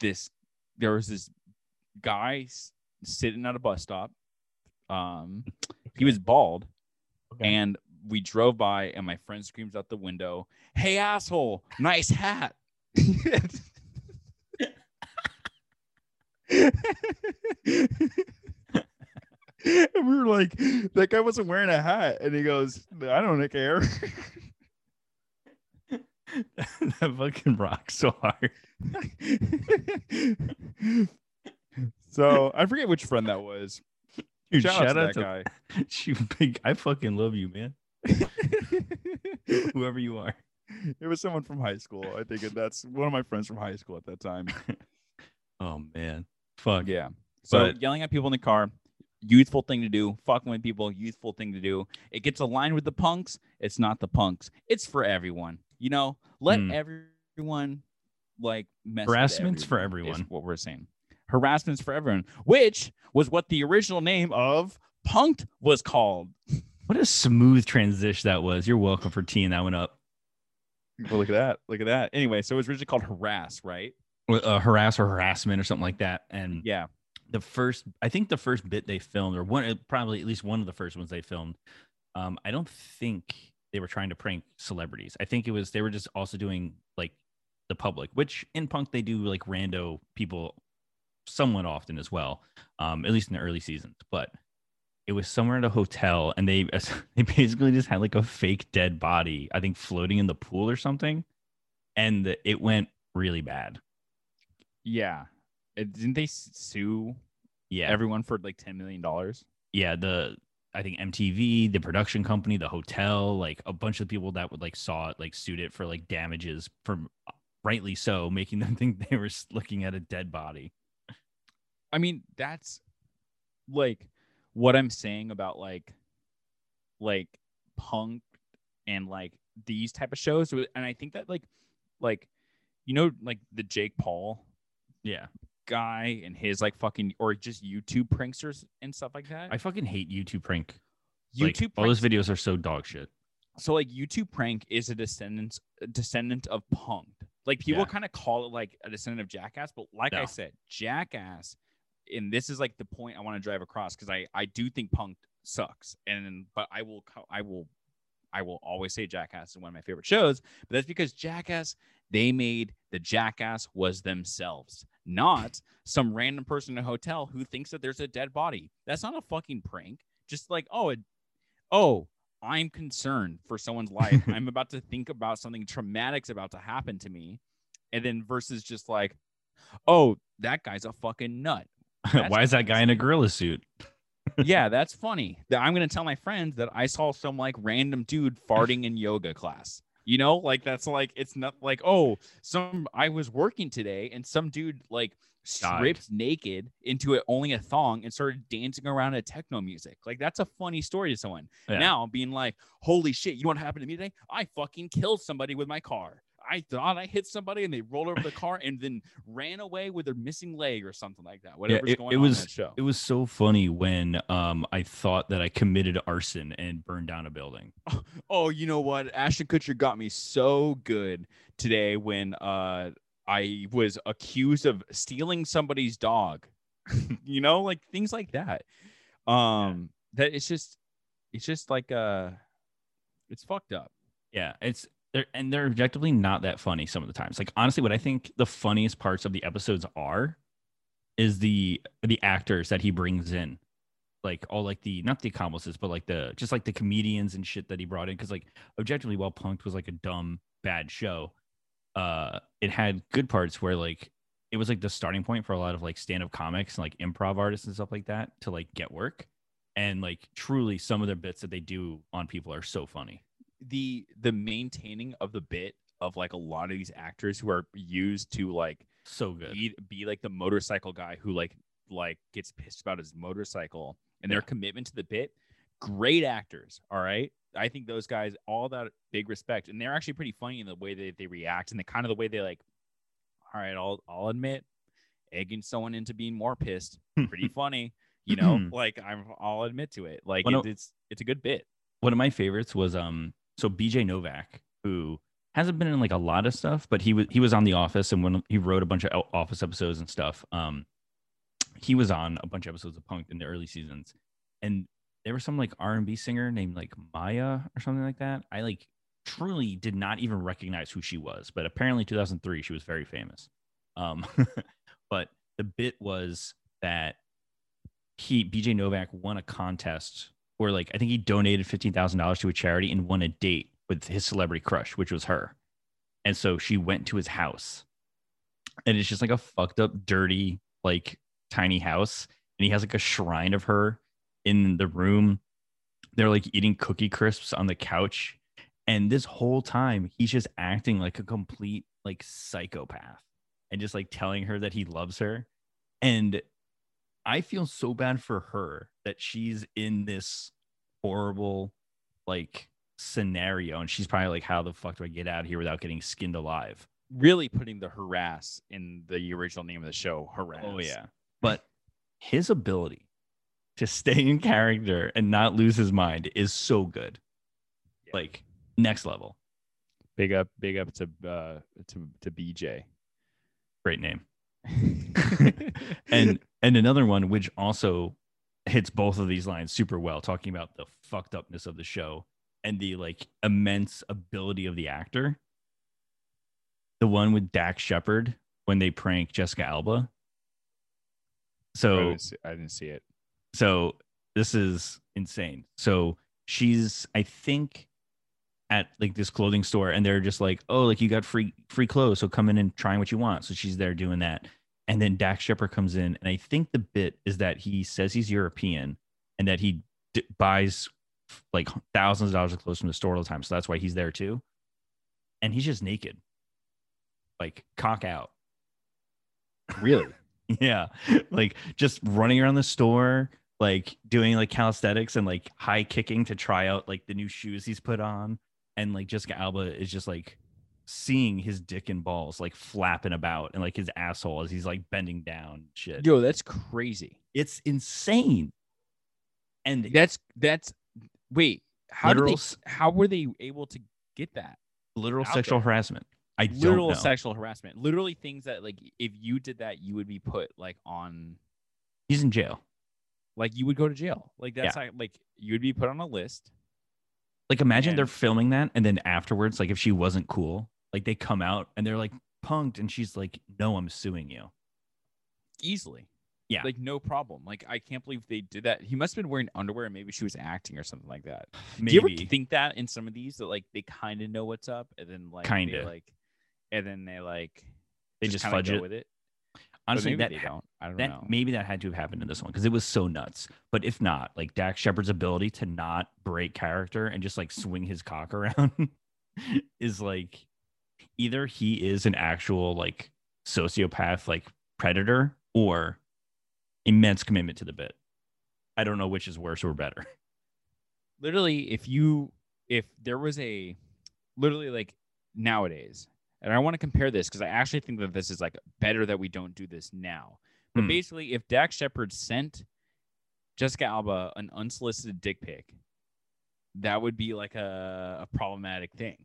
this there was this guy sitting at a bus stop. Um, he was bald, and we drove by, and my friend screams out the window, "Hey asshole, nice hat!" and we were like, "That guy wasn't wearing a hat," and he goes, "I don't care." that fucking rocks so hard. so I forget which friend that was. Dude, shout, shout, out to out that to you, big. I fucking love you, man. Whoever you are. it was someone from high school. I think that's one of my friends from high school at that time. Oh man, fuck. Yeah. So But- yelling at people in the car, youthful thing to do. Fucking with people, youthful thing to do. It gets aligned with the punks. It's not the punks. It's for everyone. You know, let Hmm. everyone like Harassment's for is everyone. what we're saying. Harassment's for everyone, which was what the original name of punked was called. What a smooth transition that was. You're welcome for teeing that one up. Well, look at that. Look at that. Anyway, so it was originally called harass, right? Uh, harass or harassment or something like that. And Yeah. the first i think the first bit they filmed or one probably at least one of the first ones they filmed um i don't think they were trying to prank celebrities i think it was they were just also doing like the public which in punk they do like rando people somewhat often as well um at least in the early seasons but it was somewhere at a hotel and they they basically just had like a fake dead body i think floating in the pool or something and it went really bad Yeah. Didn't they sue yeah everyone for like $10 million? yeah the i think mtv the production company the hotel like a bunch of people that would like saw it like sued it for like damages from rightly so making them think they were looking at a dead body I mean, that's like what I'm saying about like like punk and like these type of shows. And I think that like like you know like the Jake Paul yeah guy and his like fucking or just YouTube pranksters and stuff like that. i fucking hate youtube prank Like, YouTube all those videos are so dog shit so like YouTube prank is a descendant descendant of punk. Like people Yeah. kind of call it like a descendant of Jackass, but like I said, Jackass, and this is like the point I want to drive across because I I do think punk sucks, and but I will I will I will always say Jackass is one of my favorite shows, but that's because Jackass they made the Jackass was themselves, not some random person in a hotel who thinks that there's a dead body. That's not a fucking prank. Just like oh it, oh I'm concerned for someone's life. I'm about to think about something traumatic's about to happen to me. And then versus just like, oh, that guy's a fucking nut. Why is that guy in a gorilla suit yeah, that's funny. That I'm gonna tell my friends that I saw some like random dude farting in yoga class. You know, like that's like it's not like, oh, some I was working today and some dude like stripped naked into it only a thong and started dancing around to techno music. Like that's a funny story to someone. Yeah. Now being like, holy shit, you know what happened to me today? I fucking killed somebody with my car. I thought I hit somebody and they rolled over the car and then ran away with their missing leg or something like that. Whatever's it- going it on was- in that show. It was so funny when um I thought that I committed arson and burned down a building. Oh, you know what? Ashton Kutcher got me so good today when uh I was accused of stealing somebody's dog. you know, like things like that. Um that it's just it's just like uh it's fucked up. Yeah, it's they're and they're objectively not that funny some of the times. Like honestly, what I think the funniest parts of the episodes are is the the actors that he brings in. Like all like the not the accomplices, but like the just like the comedians and shit that he brought in. Cause like objectively, while Punked was like a dumb, bad show, uh, it had good parts where like it was like the starting point for a lot of like stand-up comics and like improv artists and stuff like that to like get work. And like truly some of their bits that they do on people are so funny. The the maintaining of the bit of like a lot of these actors who are used to like So good. be, be like the motorcycle guy who like like gets pissed about his motorcycle and their commitment to the bit great actors all right? I think those guys all that big respect. And they're actually pretty funny in the way that they react and the kind of the way they like all right i'll i'll admit egging someone into being more pissed pretty funny you know? Like i'm i'll admit to it. Like it, no- it's it's a good bit. One of my favorites was um so BJ Novak who hasn't been in like a lot of stuff but he was he was on the office and when he wrote a bunch of office episodes and stuff um he was on a bunch of episodes of Punked in the early seasons. And there was some like R&B singer named like Maya or something like that. I like truly did not even recognize who she was but apparently 2003 she was very famous. Um but the bit was that he BJ Novak won a contest where like I think he donated fifteen thousand dollars to a charity and won a date with his celebrity crush, which was her. And so she went to his house, and it's just like a fucked up, dirty, like tiny house, and he has like a shrine of her in the room. They're like eating cookie crisps on the couch, and this whole time he's just acting like a complete like psychopath, and just like telling her that he loves her, and I feel so bad for her that she's in this horrible like scenario and she's probably like how the fuck do I get out of here without getting skinned alive? really putting the harass in the original name of the show harass Oh yeah. But his ability to stay in character and not lose his mind is so good. Yeah. Like next level. big up big up to uh to to bj Great name. and and another one which also hits both of these lines super well talking about the fucked upness of the show and the like immense ability of the actor. The one with Dax Shepard when they prank Jessica Alba. I, so didn't see, I didn't see it. So this is insane. So she's i think at like this clothing store and they're just like oh like you got free free clothes so come in and try what you want. So she's there doing that and then Dax Shepard comes in and i think the bit is that he says he's european and that he d- buys like thousands of dollars of clothes from the store all the time so that's why he's there too. And he's just naked. Like cock out. Really? Yeah. Like just running around the store like doing like calisthenics and like high kicking to try out like the new shoes he's put on. And like jessica alba is just like seeing his dick and balls like flapping about and like his asshole as he's like bending down shit. Yo that's crazy. It's insane. And that's that's wait how Literal did they how were they able to get that literal sexual there. harassment. I literal sexual harassment. Literally things that like if you did that you would be put like on he's in jail. Like you would go to jail. Like that's like, like you would be put on a list. Like imagine they're filming that and then afterwards like if she wasn't cool like they come out and they're like punked and she's like no i'm suing you. Easily. Yeah. like no problem. Like i can't believe they did that. He must have been wearing underwear and maybe she was acting or something like that. Maybe do you ever think that in some of these that like they kind of know what's up and then like Kinda. like and then they like They just kinda fudge it. with it? Honestly that they don't. I don't that know. maybe that had to have happened in this one because it was so nuts. But if not, like Dax Shepard's ability to not break character and just like swing his cock around is like either he is an actual like sociopath, like predator, or immense commitment to the bit. I don't know which is worse or better. literally if you if there was a literally like nowadays and I want to compare this because I actually think that this is like better that we don't do this now. But Hmm. basically, if Dax Shepard sent Jessica Alba an unsolicited dick pic, that would be like a, a problematic thing.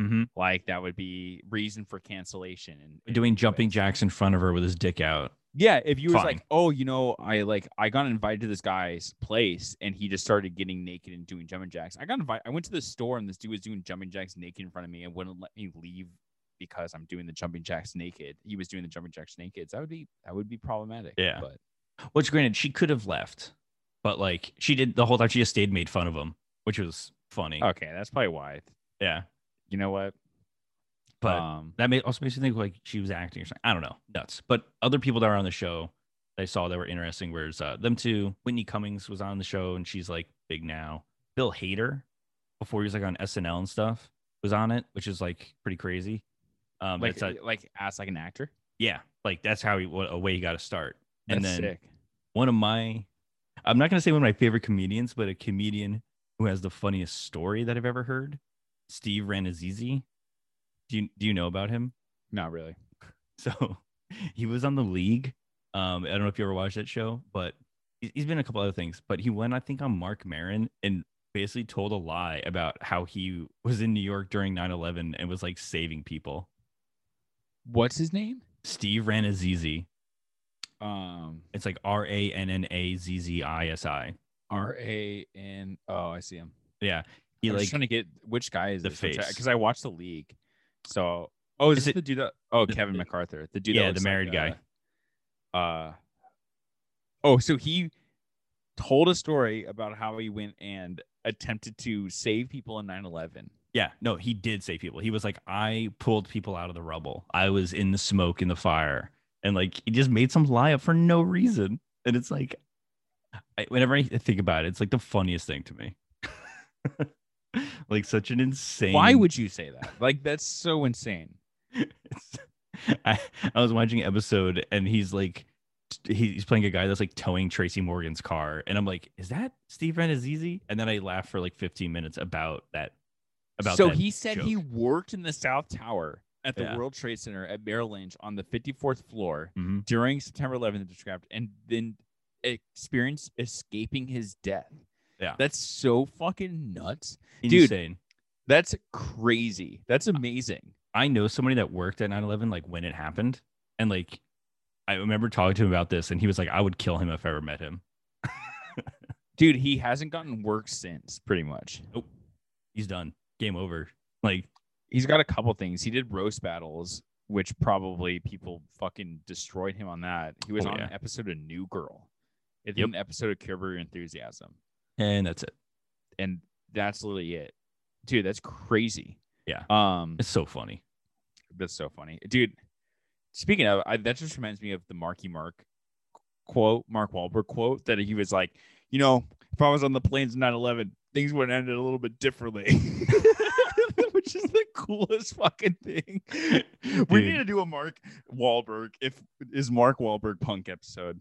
Hmm Like that would be reason for cancellation and, Doing jumping jacks in front of her with his dick out. Yeah, if you was like, oh, you know, I like I got invited to this guy's place and he just started getting naked and doing jumping jacks. I got invited. I went to the store and this dude was doing jumping jacks naked in front of me and wouldn't let me leave because I'm doing the jumping jacks naked. He was doing the jumping jacks naked. So that would be that would be problematic. Yeah. but Which, granted, she could have left, but like she did the whole time. She just stayed, and made fun of him, which was funny. okay, that's probably why. Yeah, You know what? but um, that made also makes me think like she was acting or something. I don't know, nuts. But other people that were on the show, that I saw that were interesting. Whereas uh, them two, Whitney Cummings was on the show, and she's like big now. Bill Hader, before he was like on SNL and stuff, was on it, which is like pretty crazy. Um, like it's like like as like an actor. yeah, like that's how he what a way he got to start. And That's then sick. one of my I'm not gonna say one of my favorite comedians, but a comedian who has the funniest story that I've ever heard, Steve Rannazzisi. Do you do you know about him? Not really. So he was on the league. Um, I don't know if you ever watched that show, but he's, been a couple other things. But he went, I think, on Marc Maron and basically told a lie about how he was in New York during 9-11 and was like saving people. What's his name? Steve Rannazzisi. Um, It's like R A N N A Z Z I S I. R A N. Oh, I see him. Yeah. He I'm like just trying to get which guy is the this? face. because I watched the league. So oh, is, Is it- the dude that? Oh, the- Kevin MacArthur, the dude. Yeah, the married like, Uh, uh, oh, so he told a story about how he went and attempted to save people in 9/11. Yeah, no, he did save people. He was like, I pulled people out of the rubble. I was in the smoke, in the fire. And like, he just made some lie up for no reason. And it's like, I, whenever I think about it, it's like the funniest thing to me. like, such an insane. Why would you say that? Like that's so insane. I, I was watching an episode and he's like, he's playing a guy that's like towing Tracy Morgan's car. And I'm like, is that Steve Rannazzisi? And then I laughed for like 15 minutes about that. About so that he said he worked in the South Tower at the Yeah. World Trade Center at Merrill Lynch on the 54th floor Mhm. during September 11th described and then experienced escaping his death. Yeah. That's so fucking nuts. Dude. insane. That's crazy. That's amazing. I know somebody that worked at 9/11 like when it happened, and like I remember talking to him about this, and he was like, "I would kill him if I ever met him." Dude, he hasn't gotten work since, pretty much. He's done. Game over. Like, He's got a couple things. He did roast battles, which probably people fucking destroyed him on that. He was Oh, on yeah. an episode of New Girl. It's Yep. an episode of Curb Your Enthusiasm. And that's it. and that's literally it. Dude that's crazy. Yeah. um It's so funny. that's so funny. Dude speaking of I, that just reminds me of the marky mark quote mark Wahlberg quote that he was like you know if i was on the planes in 9-11 things would have ended a little bit differently. Which is the coolest fucking thing. We need to do a mark Wahlberg if is mark Wahlberg punk episode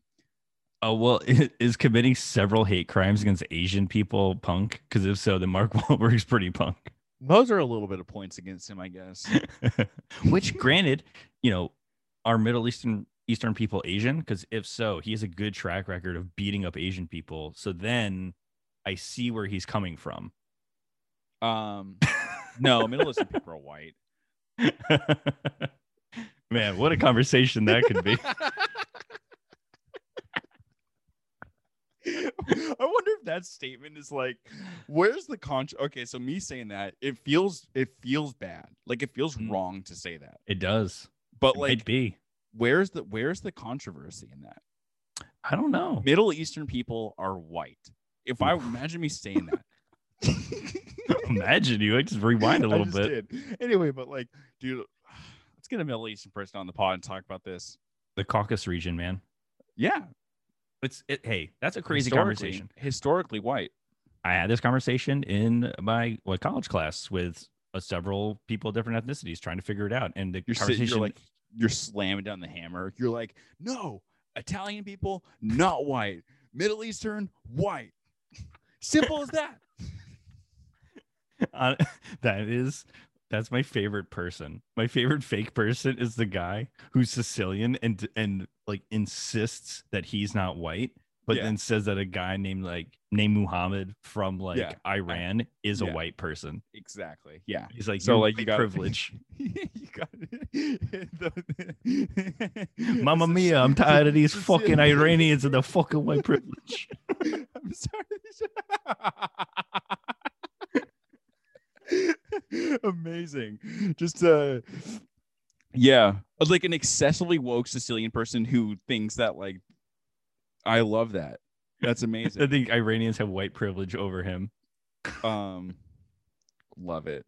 Oh well, is committing several hate crimes against Asian people punk? Because if so, then Mark Wahlberg's pretty punk. those are a little bit of points against him i guess Which, granted, you know, are Middle Eastern Eastern people Asian? Because if so, he has a good track record of beating up Asian people. So then I see where he's coming from. um no middle eastern people are white Man, what a conversation that could be. I wonder if that statement is like, where's the con? Okay, so me saying that it feels it feels bad, like it feels Mm. wrong to say that. It does. But It like, be. where's the where's the controversy in that? I don't know. Middle Eastern people are white. If I imagine me saying that, Imagine you. I just rewind a little bit. did. Anyway, but like, dude, let's get a Middle Eastern person on the pod and talk about this. The Caucasus region, man. Yeah, It's it. Hey, that's a crazy historically- conversation. Historically white. I had this conversation in my what college class with uh, several people of different ethnicities trying to figure it out. And the You're sitting, conversation, you're like, you're slamming down the hammer. You're like, no, Italian people, not white. Middle Eastern, white. Simple as that. uh, that is That's my favorite person. My favorite fake person is the guy who's Sicilian and and like insists that he's not white, but Yeah. then says that a guy named like named Muhammad from like Yeah. Iran is a white person. Exactly. Yeah. He's like, So, "You're like, you got- privilege. you got Mamma mia, I'm tired of these fucking Iranians and the fucking white privilege. I'm sorry. Amazing. Just uh yeah, like an excessively woke Sicilian person who thinks that like I love that. That's amazing I think Iranians have white privilege over him. um love it.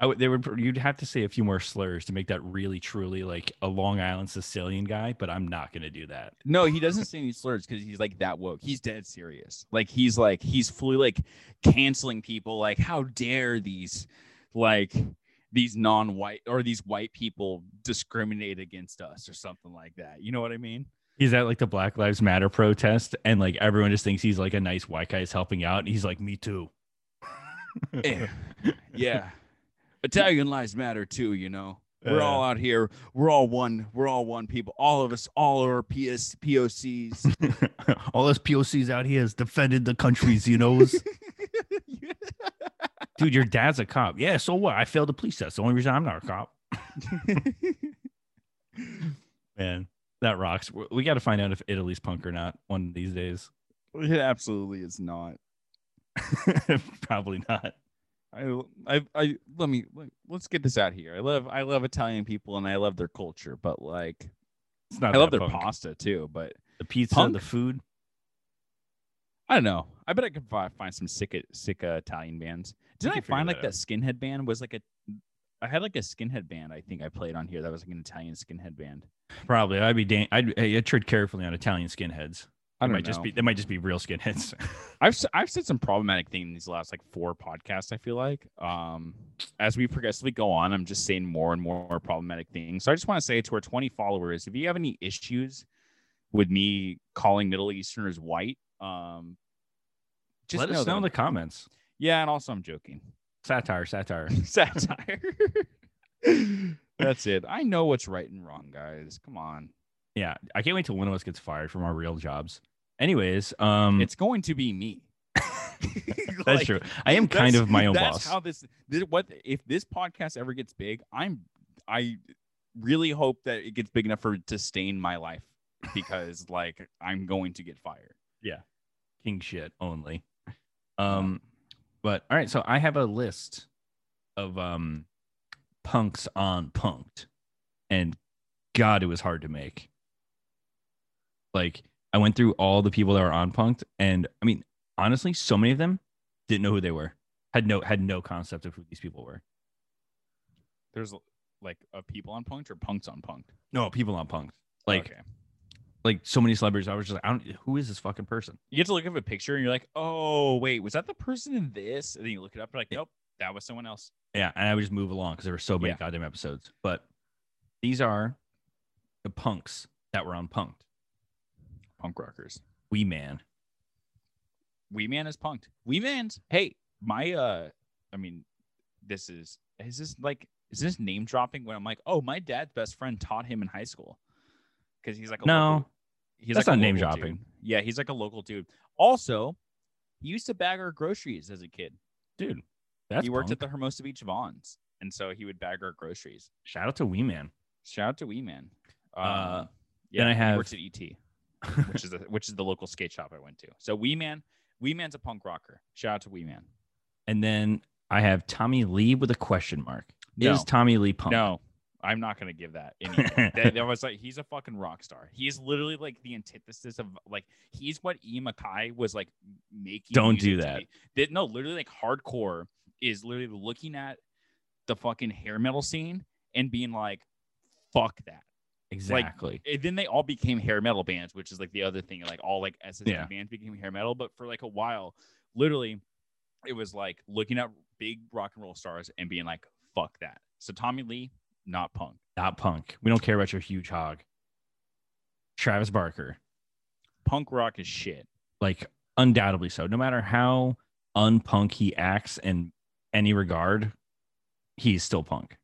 I would, they would, you'd have to say a few more slurs to make that really, truly like a Long Island Sicilian guy, but I'm not going to do that. No, he doesn't say any slurs because he's like that woke. He's dead serious. Like he's like he's fully like canceling people. Like how dare these like these non-white or these white people discriminate against us or something like that. You know what I mean? He's at like the Black Lives Matter protest, and like everyone just thinks he's like a nice white guy is helping out. And he's like, me too. Yeah. yeah. Italian lives matter too, you know. We're Uh. all out here. We're all one. We're all one people. All of us, all our PS POCs. All us POCs out here has defended the countries, you know. Dude, your dad's a cop. Yeah, so what? I failed the police test. The only reason I'm not a cop. Man, that rocks. We- got to find out if Italy's punk or not one of these days. it absolutely is not. Probably not. I, I, I, let me let, let's get this out here. I love, I love Italian people and I love their culture, but like, It's not. I love their punk. pasta too. But The pizza, Punk? the food. I don't know. I bet I could find some sick, sick uh, Italian bands. Did I find like that that skinhead band was like a? I had like a skinhead band. I think I played on here. That was like an Italian skinhead band. Probably. I'd be. Dan- I'd, I'd tread carefully on Italian skinheads. I don't might know. just be. They might just be real skinheads. I've I've said some problematic things in these last like four podcasts. I feel like um, as we progressively go on, I'm just saying more and more problematic things. So I just want to say to our 20 followers, if you have any issues with me calling Middle Easterners white, um, just Let know us know that in the comments. yeah, and also I'm joking. Satire, satire. Satire. That's it. I know what's right and wrong, guys. Come on. Yeah, I can't wait till one of us gets fired from our real jobs. Anyways, um, It's going to be me. that's Like, true. I am kind of my own that's boss. how this, this what if this podcast ever gets big i'm i really hope that it gets big enough for to stain my life because like i'm going to get fired King shit only. Um, but all right, so I have a list of um punks on punked, and God, it was hard to make. Like I went through all the people that were on punked, and I mean, honestly, so many of them didn't know who they were. Had no had no concept of who these people were. there's like a people on punked or punks on punked No, people on punked. Like okay like so many celebrities. I was just like, I don't. Who is this fucking person? you get to look up a picture and you're like oh wait was that the person in this and then you look it up you're like nope that was someone else Yeah, and I would just move along because there were so many Yeah. goddamn episodes. But these are the punks that were on Punked. punk rockers Wee Man. Wee Man is punked. Wee Man's hey, my uh I mean, this is is this like is this name dropping when I'm like, oh, my dad's best friend taught him in high school. Because he's like a No, local, he's that's like not name dropping. dude. Yeah, he's like a local dude. Also, he used to bag our groceries as a kid. Dude, that's he worked punk. at the Hermosa Beach Vons. And so he would bag our groceries. Shout out to Wee Man. Shout out to Wee Man. Um, Uh, yeah, I he have- works at ET, which is the which is the local skate shop I went to. So Wee Man, Wee Man's a punk rocker. Shout out to Wee Man. and then I have Tommy Lee with a question mark. No. Is Tommy Lee punk? No, I'm not gonna give that. That, that was like he's a fucking rock star. He's literally like the antithesis of like he's what E MacKaye was like making. Don't do that. That- no, literally like hardcore is literally looking at the fucking hair metal scene and being like, "Fuck that." Exactly. And then they all became hair metal bands, which is like the other thing. Like all like SSD Yeah. bands became hair metal, but for like a while, literally, it was like looking at big rock and roll stars and being like, "Fuck that." So Tommy Lee, not punk. Not punk. We don't care about your huge hog. Travis Barker. Punk rock is shit. like undoubtedly so. No matter how unpunk he acts in any regard, he's still punk.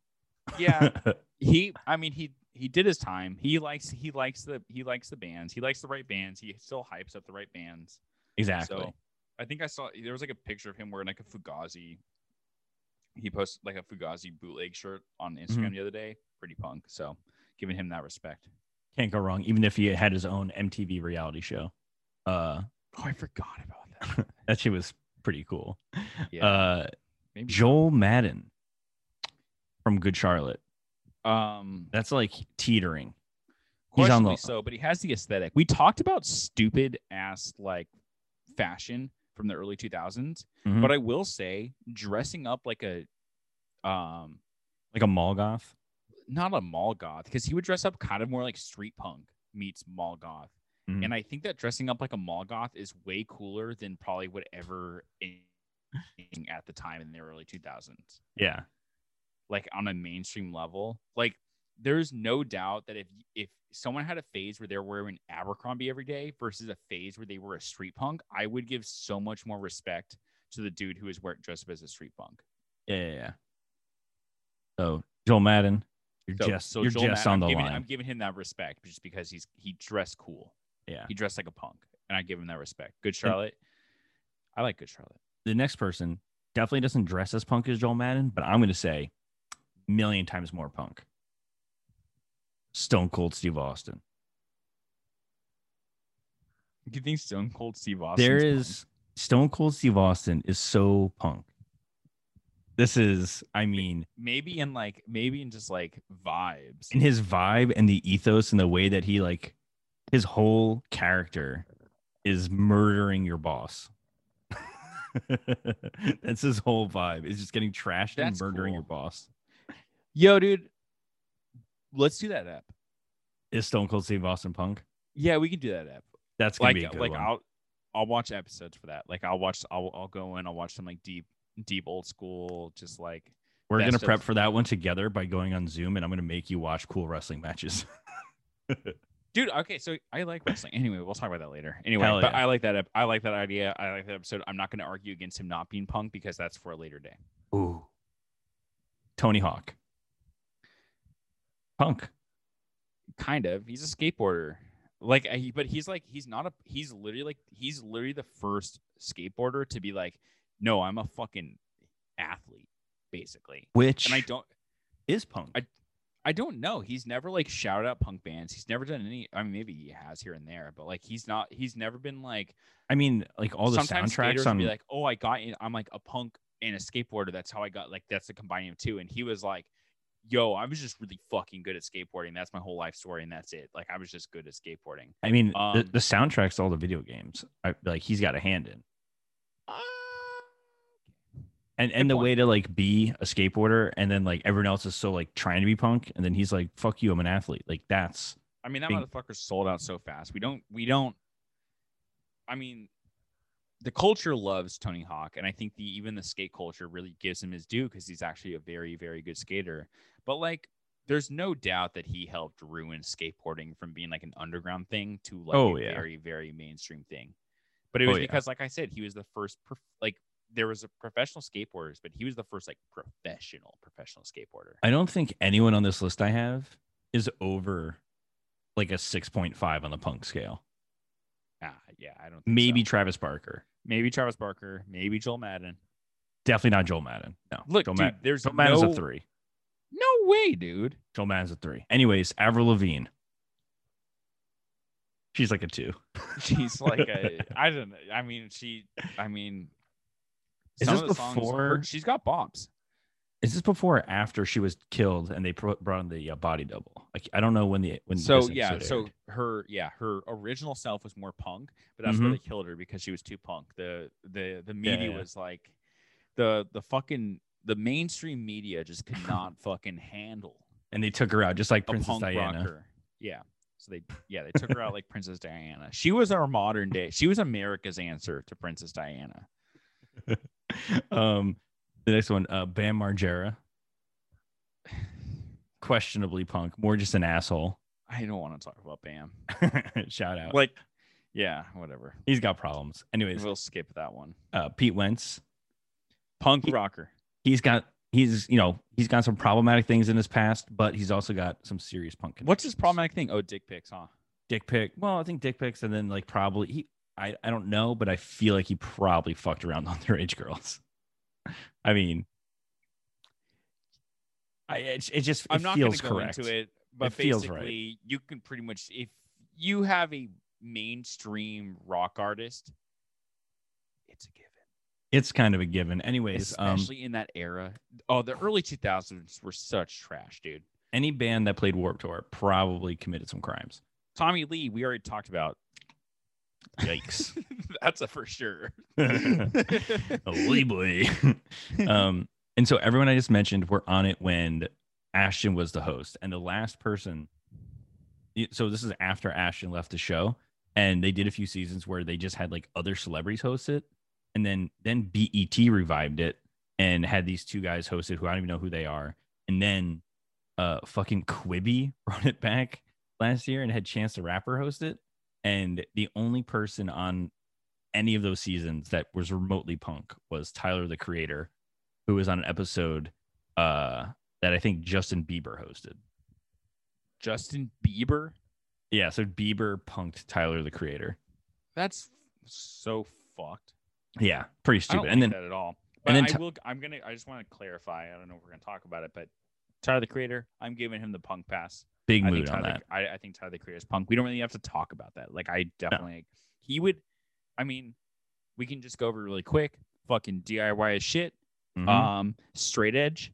Yeah, he. I mean, he he did his time. He likes he likes the he likes the bands. He likes the right bands. He still hypes up the right bands. exactly. So I think I saw there was like a picture of him wearing like a Fugazi. He posted like a Fugazi bootleg shirt on Instagram the other day. Pretty punk. So giving him that respect. Can't go wrong, even if he had his own MTV reality show. Uh, Oh, I forgot about that. that shit was pretty cool. Yeah, Uh, maybe. Joel Madden from Good Charlotte. Um, That's like teetering. He's on the- so, but he has the aesthetic. We talked about stupid ass like fashion from the early 2000s, Mhm. but I will say dressing up like a um Like a mall goth. not a mall goth because he would dress up kind of more like street punk meets mall goth. Mhm. And I think that dressing up like a mall goth is way cooler than probably whatever at the time in the early 2000s. Yeah. Like on a mainstream level, like there's no doubt that if if someone had a phase where they're wearing Abercrombie every day versus a phase where they were a street punk, I would give so much more respect to the dude who is wearing dressed up as a street punk. Yeah. Yeah. yeah. So Joel Madden, you're So, just so you're Joel just Madden, on the I'm giving, line. I'm giving him that respect just because he's he dressed cool. yeah. He dressed like a punk, and I give him that respect. Good Charlotte. I like Good Charlotte. The next person definitely doesn't dress as punk as Joel Madden, but I'm going to say million times more punk. Stone Cold Steve Austin. Do you think Stone Cold Steve Austin? there is Stone Cold Steve Austin is so punk. This is, I mean, maybe in like maybe in just like vibes. in his vibe and the ethos and the way that he like his whole character is murdering your boss. That's his whole vibe. Is just getting trashed That's and murdering cool. your boss. Yo, dude, let's do that app. Is Stone Cold Steve Austin punk? Yeah, we can do that app. That's gonna Like, be a good like one. I'll I'll watch episodes for that. Like I'll watch. I'll I'll go in. I'll watch some like deep deep old school. Just like We're gonna prep for that one together by going on Zoom, and I'm gonna make you watch cool wrestling matches. dude. Okay, so I like wrestling. Anyway, we'll talk about that later. Anyway, Hell but. I like that. I like that idea. I like that episode. I'm not going to argue against him not being punk because that's for a later day. Ooh, Tony Hawk, punk. kind of. He's a skateboarder. Like but he's like he's not a he's literally like he's literally the first skateboarder to be like no i'm a fucking athlete basically. Which and i don't is punk. I- i don't know. He's never like shouted out punk bands. He's never done any i mean maybe he has here and there but like he's not he's never been like I mean, like all the soundtracks on be like oh i got in i'm like a punk and a skateboarder. That's how i got like that's the combining of two. And he was like yo i was just really fucking good at skateboarding that's my whole life story and that's it like i was just good at skateboarding I mean, the, Um, the soundtracks to all the video games. I like he's got a hand in, and and the point. way to like be a skateboarder, and then like everyone else is so like trying to be punk, and then he's like, "Fuck you, I'm an athlete." Like that's I mean, that Big- motherfucker sold out so fast. We don't, we don't. I mean, the culture loves Tony Hawk, and I think the even the skate culture really gives him his due because he's actually a very, very good skater. But like, there's no doubt that he helped ruin skateboarding from being like an underground thing to like Oh, a yeah. very, very mainstream thing. But it Oh, was yeah. because, like I said, he was the first, prof- like, there was a professional skateboarders, but he was the first like professional, professional skateboarder. I don't think anyone on this list I have is over like a six point five on the punk scale. Ah, yeah, I don't. Think Maybe so. Travis Barker, maybe Travis Barker, maybe Joel Madden. definitely not Joel Madden. No, Look, Joel, dude, Mad- there's Joel Madden's no, a three. no way, dude. Joel Madden's a three. Anyways, Avril Lavigne. She's like a two. She's like a, I don't know. I mean, she, I mean, Is this before- she's got bops. Is this before or after she was killed and they brought in the uh, body double? Like I don't know when the when. So yeah, episode so her, yeah, her original self was more punk, but that's Mhm. where they killed her because she was too punk. The the the media yeah. was like, the the fucking the mainstream media just could not fucking handle and they took her out just like Princess Diana. rocker. Yeah. So they yeah, they took her out like Princess Diana. She was our modern day. She was America's answer to Princess Diana. um, the next one, uh, Bam Margera, questionably punk, more just an asshole. I don't want to talk about Bam. Shout out. Like, yeah, whatever. He's got problems. Anyways, We'll skip that one. uh, Pete Wentz, Punk He- rocker. he's got he's you know he's got some problematic things in his past, but he's also got some serious punk. What's his problematic thing? Oh, dick pics, huh? Dick pic. Well, I think dick pics, and then like probably he. I I don't know, but I feel like he probably fucked around underage girls. I mean, I it, it just it I'm not going feels to go correct. into it, but It feels right. basically, you can pretty much if you have a mainstream rock artist, it's a given. It's kind of a given. Anyways, um, Especially in that era. Oh, the early 2000s were such trash, dude. any band that played Warped Tour probably committed some crimes. Tommy Lee, we already talked about. Yikes. That's a for sure. Holy boy. um, and so everyone I just mentioned were on it when Ashton was the host, and the last person. So this is after Ashton left the show, and they did a few seasons where they just had like other celebrities host it, and then then BET revived it and had these two guys host it who I don't even know who they are, and then uh fucking Quibi brought it back last year and had Chance the Rapper host it, and the only person on any of those seasons that was remotely punk was Tyler the Creator, who was on an episode uh that I think Justin Bieber hosted. Justin Bieber. Yeah, so Bieber punked Tyler the Creator. That's so fucked. Yeah, pretty I stupid. don't and then that at all. But and then I will. I'm gonna. I just want to clarify. I don't know if we're gonna talk about it, but Tyler the Creator. I'm giving him the punk pass. big I mood on that. I, I think Tyler the Creator is punk. We don't really have to talk about that. Like I definitely. He would. I mean, we can just go over really quick. Fucking DIY as shit. Mhm. Um, straight edge.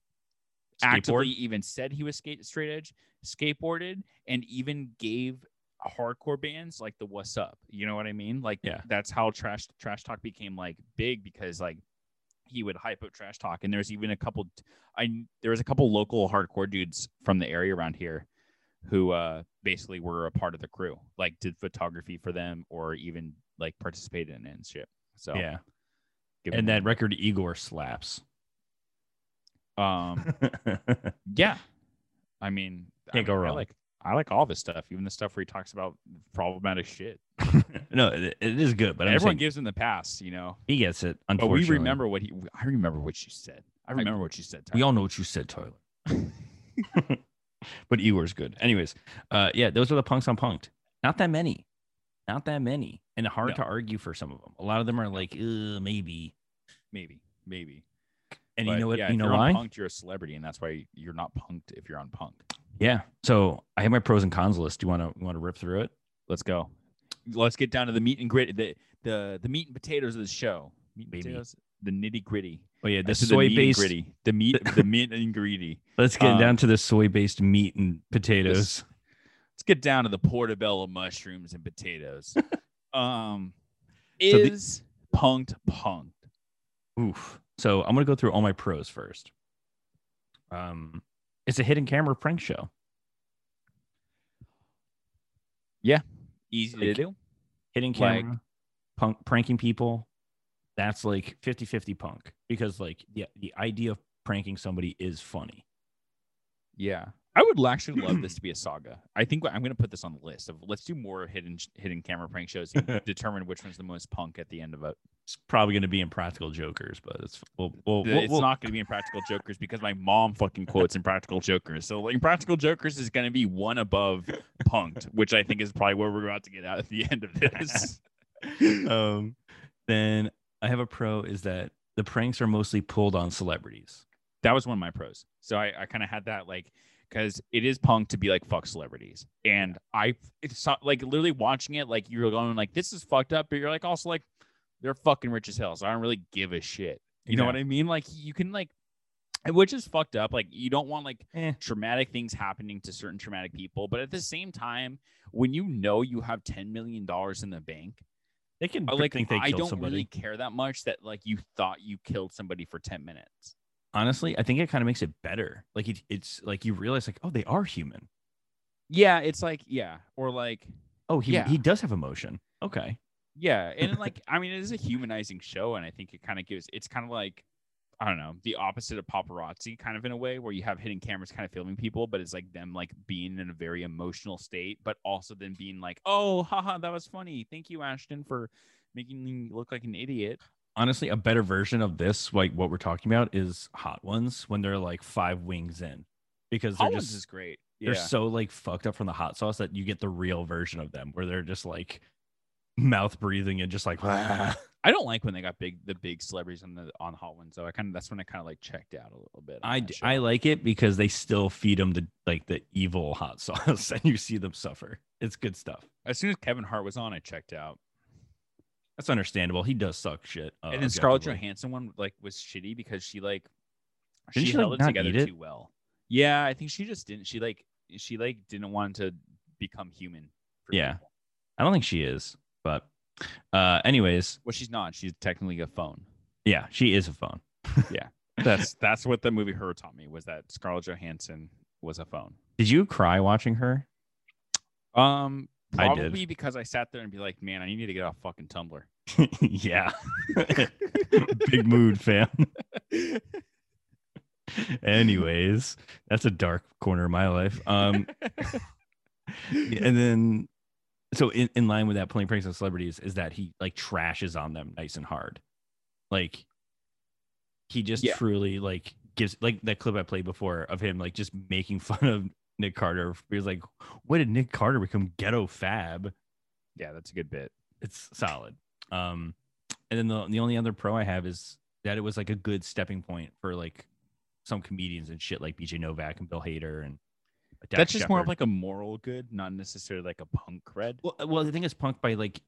Skateboard? Actively even said he was skate straight edge, skateboarded, and even gave hardcore bands like the What's Up. You know what I mean? Like Yeah. that's how trash trash talk became like big because like he would hype up trash talk, and there's even a couple. I there was a couple local hardcore dudes from the area around here who uh basically were a part of the crew, like did photography for them or even like participated in it and shit. So yeah. And that record Igor slaps. Um Yeah. I mean, I Can't go mean, I wrong. like I like all this stuff, even the stuff where he talks about problematic shit. no, it, it is good, but I'm Everyone saying gives him the pass, you know. he gets it. But we remember what he. I remember what you said. I remember what you said. Tyler. We all know what you said, Tyler. but Igor's good. Anyways, uh, yeah, those are the punks on punked. Not that many, not that many, and hard No. to argue for some of them. A lot of them are like, maybe. maybe, maybe. And But you know what? Yeah, you if know you're why? Unpunked, you're a celebrity, and that's why you're not punked if you're unpunked. Yeah. So I have my pros and cons list. Do you want to want to rip through it? Let's go. Let's get down to the meat and grit. The the the meat and potatoes of the show. Meat and Baby. potatoes. The nitty gritty. Oh yeah, the said soy based. gritty. The meat. the meat and gritty. Let's get Um, down to the soy based meat and potatoes. Let's get down to the portobello mushrooms and potatoes. um, So the- is punked punked? Oof. So I'm gonna go through all my pros first. Um, it's a hidden camera prank show. Yeah, easy Like, to do. Hidden Like- camera, punk pranking people. That's like 50-50 punk because like the the idea of pranking somebody is funny. Yeah, I would actually love this to be a saga. I think I'm going to put this on the list of let's do more hidden hidden camera prank shows and determine which one's the most punk at the end of it. It's probably gonna be Impractical Jokers, but it's we'll, we'll, we'll, it's we'll- not going to be Impractical Jokers because my mom fucking quotes Impractical Jokers. So like, Impractical Jokers is going to be one above punked, which I think is probably where we're about to get out at the end of this. um, then I have a pro is that the pranks are mostly pulled on celebrities. that was one of my pros. So I, I kind of had that like because it is punk to be like fuck celebrities, and I it's not, like literally watching it like you're going like this is fucked up, but you're like also like they're fucking rich as hell, so I don't really give a shit. You know what I mean? Like you can like, which is fucked up. Like you don't want like Eh. traumatic things happening to certain traumatic people, but at the same time, when you know you have ten million dollars in the bank, They can uh, like think they I don't somebody. really care that much that like you thought you killed somebody for ten minutes. Honestly, I think it kind of makes it better. Like it, it's like you realize like, oh, they are human. Yeah, it's like yeah, or like Oh, he Yeah. he does have emotion. Okay. yeah, and like I mean, it is a humanizing show, and I think it kind of gives it's kind of like I don't know the opposite of paparazzi, kind of in a way where you have hidden cameras kind of filming people, but it's like them like being in a very emotional state, but also then being like, oh, haha, that was funny. Thank you, Ashton, for making me look like an idiot. Honestly a better version of this, like what we're talking about, is Hot Ones when they're like five wings in, because they're Hot Ones just is great. they're so like fucked up from the hot sauce that you get the real version of them where they're just like mouth breathing and just like I don't like when they got big the big celebrities on the on Hot Ones though. I kind of that's when I kind of like checked out a little bit. I, d-. I like it because they still feed them the like the evil hot sauce and you see them suffer. It's good stuff. as soon as Kevin Hart was on, I checked out. That's understandable. He does suck shit. Uh, and then Scarlett. Johansson one like was shitty because she like Didn't she she, like, held it together it? too well. Yeah, I think she just didn't. She like she like didn't want to become human. for Yeah. people. I don't think she is, but uh anyways, Well, she's not. She's technically a phone. yeah, she is a phone. Yeah, that's that's what the movie Her taught me was that Scarlett Johansson was a phone. Did you cry watching her? Um, I did. probably because I sat there and be like, man, I need to get off fucking Tumblr. yeah. Big mood, fam. Anyways, that's a dark corner of my life. Um and then so in, in line with that playing pranks on celebrities is that he like trashes on them nice and hard like he just Yeah. truly like gives like that clip i played before of him like just making fun of nick carter he was like when did nick carter become ghetto fab yeah, that's a good bit. it's solid um and then the, the only other pro i have is that it was like a good stepping point for like some comedians and shit like bj novak and bill hader and that's just more of like a moral good, not necessarily like a punk cred. Well, uh, well, the thing is punk by like,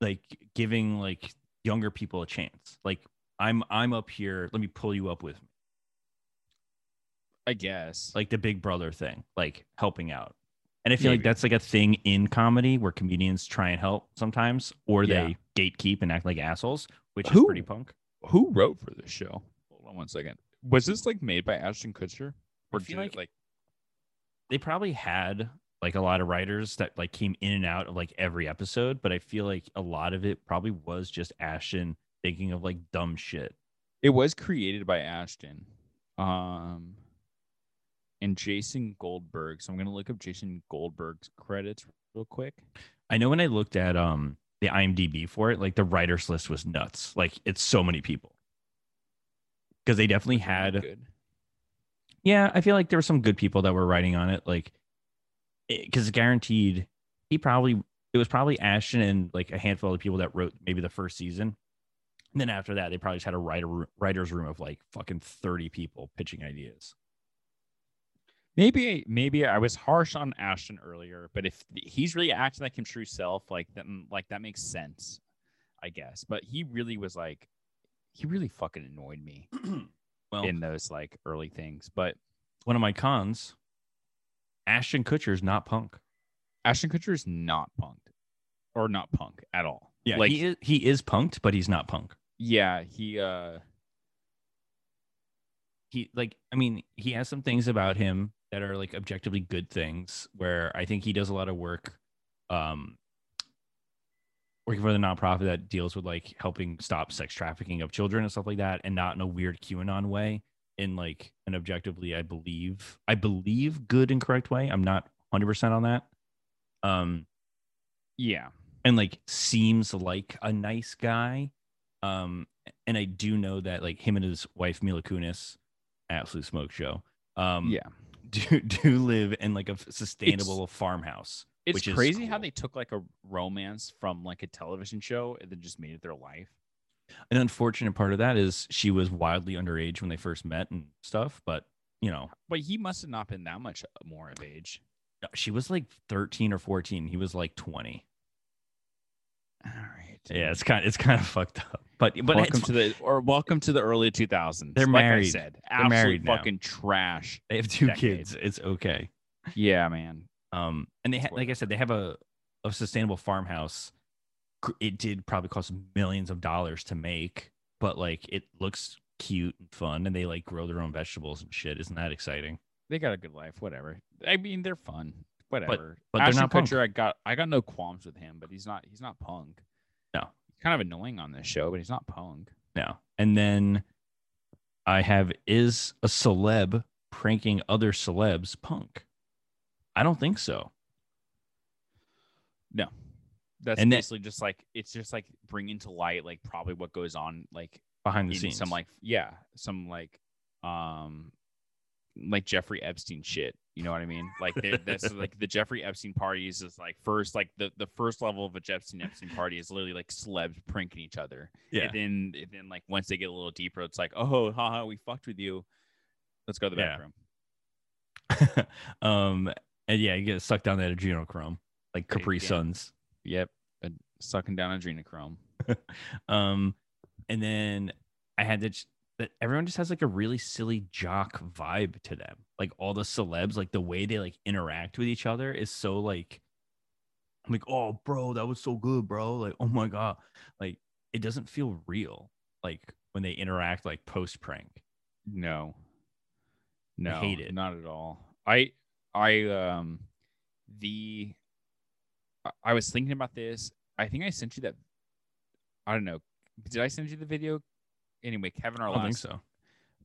like giving like younger people a chance. Like I'm, I'm up here. Let me pull you up with me. I guess. Like the Big Brother thing, like helping out. And I feel like that's like a thing in comedy where comedians try and help sometimes, or Yeah. they gatekeep and act like assholes, which is Who? pretty punk. Who wrote for this show? Hold on one second. Was this like made by Ashton Kutcher? Or I feel did it, like- like They probably had like a lot of writers that like came in and out of like every episode, but I feel like a lot of it probably was just Ashton thinking of like dumb shit. it was created by Ashton. Um and Jason Goldberg. So I'm gonna look up Jason Goldberg's credits real quick. I know when I looked at um the IMDb for it, like the writers list was nuts. Like it's so many people. Because they definitely Was it not had good. yeah, I feel like there were some good people that were writing on it. Like because guaranteed he probably it was probably Ashton and like a handful of people that wrote maybe the first season. And then after that, they probably just had a writer writer's room of like fucking 30 people pitching ideas. Maybe maybe I was harsh on Ashton earlier, but if he's really acting like his true self, like then like that makes sense, I guess. But he really was like, he really fucking annoyed me Well, in those like early things. But one of my cons, Ashton Kutcher's not punk. Ashton Kutcher is not punked, or not punk at all. Yeah, like he is he is punked, but he's not punk. yeah, he uh he like i mean he has some things about him that are like objectively good things where i think he does a lot of work um working for the nonprofit that deals with like helping stop sex trafficking of children and stuff like that and not in a weird qanon way in like an objectively i believe i believe good and correct way i'm not 100% on that um yeah. and like seems like a nice guy. Um, and I do know that like him and his wife Mila Kunis, absolute smoke show. Um, yeah. do do live in like a sustainable farmhouse. It's which is crazy how they took like a romance from like a television show and then just made it their life. An unfortunate part of that is she was wildly underage when they first met and stuff. But you know, But he must have not been that much uh, more of age. she was like thirteen or fourteen. He was like twenty. All right. Yeah, it's kind of, it's kind of fucked up. But but welcome to the or welcome to the early 2000s. They're like I married. said, They're absolute married now. fucking trash. they have two decade. kids. It's okay. Yeah, man. Um, and they ha- like I said, they have a a sustainable farmhouse. It did probably cost millions of dollars to make, but like it looks cute and fun, and they like grow their own vegetables and shit. Isn't that exciting? They got a good life. Whatever. I mean, they're fun. Whatever. but but they're Ashton not punk. I got I got no qualms with him, but he's not he's not punk. No. Kind of annoying on this show, but he's not punk. No. And then I have is a celeb pranking other celebs punk? I don't think so. No. That's And that- basically just like it's just like bringing to light like probably what goes on like behind the scenes. some like yeah some like um like Jeffrey Epstein shit. You know what I mean? Like that's like the Jeffrey Epstein parties is like first like the the first level of a Jeffrey Epstein party is literally like celebs pranking each other. yeah. And then and then like once they get a little deeper, it's like oh haha we fucked with you. Let's go to the Yeah. bathroom. um, and yeah, you get sucked down that adrenochrome like Capri damn. Suns. Yep, sucking down adrenochrome. Um, and then I had to. That everyone just has like a really silly jock vibe to them. Like all the celebs, like the way they like interact with each other is so like. I'm like, oh, bro, that was so good, bro. Like, oh my god, like it doesn't feel real. Like when they interact, like post prank. No. No. hate it. Not at all. I I um the I- I was thinking about this. I think I sent you that I don't know. Did I send you the video? Anyway, Kevin, our I don't think last so.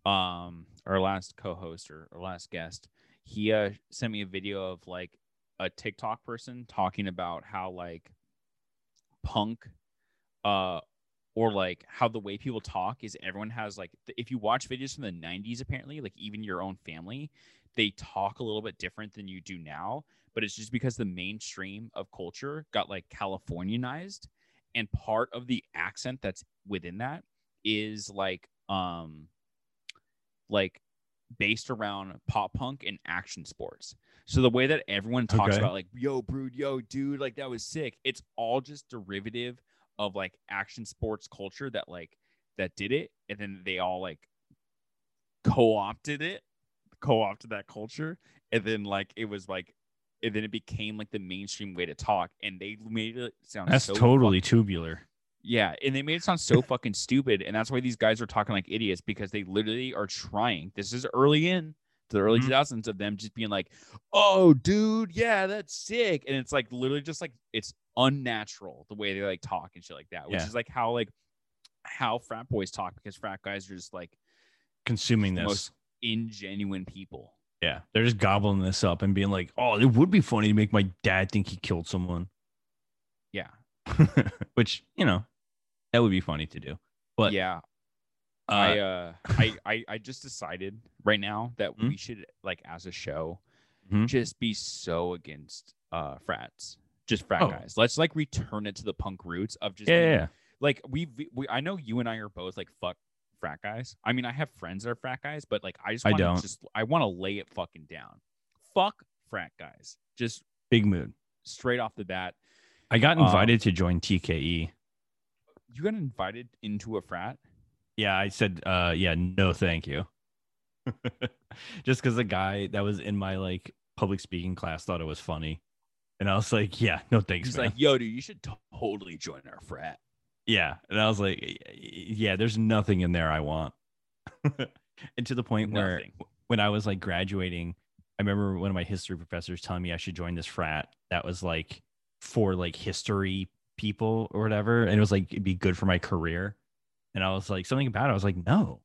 um our last co-host or, or last guest, he uh sent me a video of like a TikTok person talking about how like punk uh or like how the way people talk is everyone has like th- if you watch videos from the 90s apparently like even your own family they talk a little bit different than you do now but it's just because the mainstream of culture got like californianized and part of the accent that's within that is like um like based around pop punk and action sports so the way that everyone talks Okay. about like yo brood yo dude like that was sick it's all just derivative of like action sports culture that like that did it and then they all like co-opted it co-opted that culture and then like it was like and then it became like the mainstream way to talk and they made it sound That's so totally fuck- tubular. Yeah and they made it sound so fucking stupid and that's why these guys are talking like idiots because they literally are trying this is early in to the early Mhm. 2000s of them just being like oh dude yeah that's sick and it's like literally just like it's unnatural the way they like talk and shit like that which Yeah. is like how like how frat boys talk because frat guys are just like Consuming this. most ingenuine people Yeah, they're just gobbling this up and being like, "Oh, it would be funny to make my dad think he killed someone," yeah which you know that would be funny to do. But yeah uh, I uh I, I I just decided right now that Mhm. we should like as a show Mhm. just be so against uh frats. Just frat Oh. guys. Let's like return it to the punk roots of just yeah, being- yeah, like we we I know you and I are both like fuck frat guys. I mean I have friends that are frat guys, but like I just I don't. just I want to lay it fucking down. Fuck frat guys. Just big mood. straight off the bat. I got Um, invited to join TKE. You got invited into a frat? Yeah, I said, uh, yeah, no, thank you. Just because the guy that was in my like public speaking class thought it was funny, and I was like, yeah, no thanks. He's man. like, yo, dude, you should totally join our frat. Yeah. And I was like, "Y- y- yeah, there's nothing in there I want. and to the point where Nothing. when I was like graduating, I remember one of my history professors telling me I should join this frat that was like for like history people or whatever. And it was like, it'd be good for my career. And I was like, something about it. I was like, no,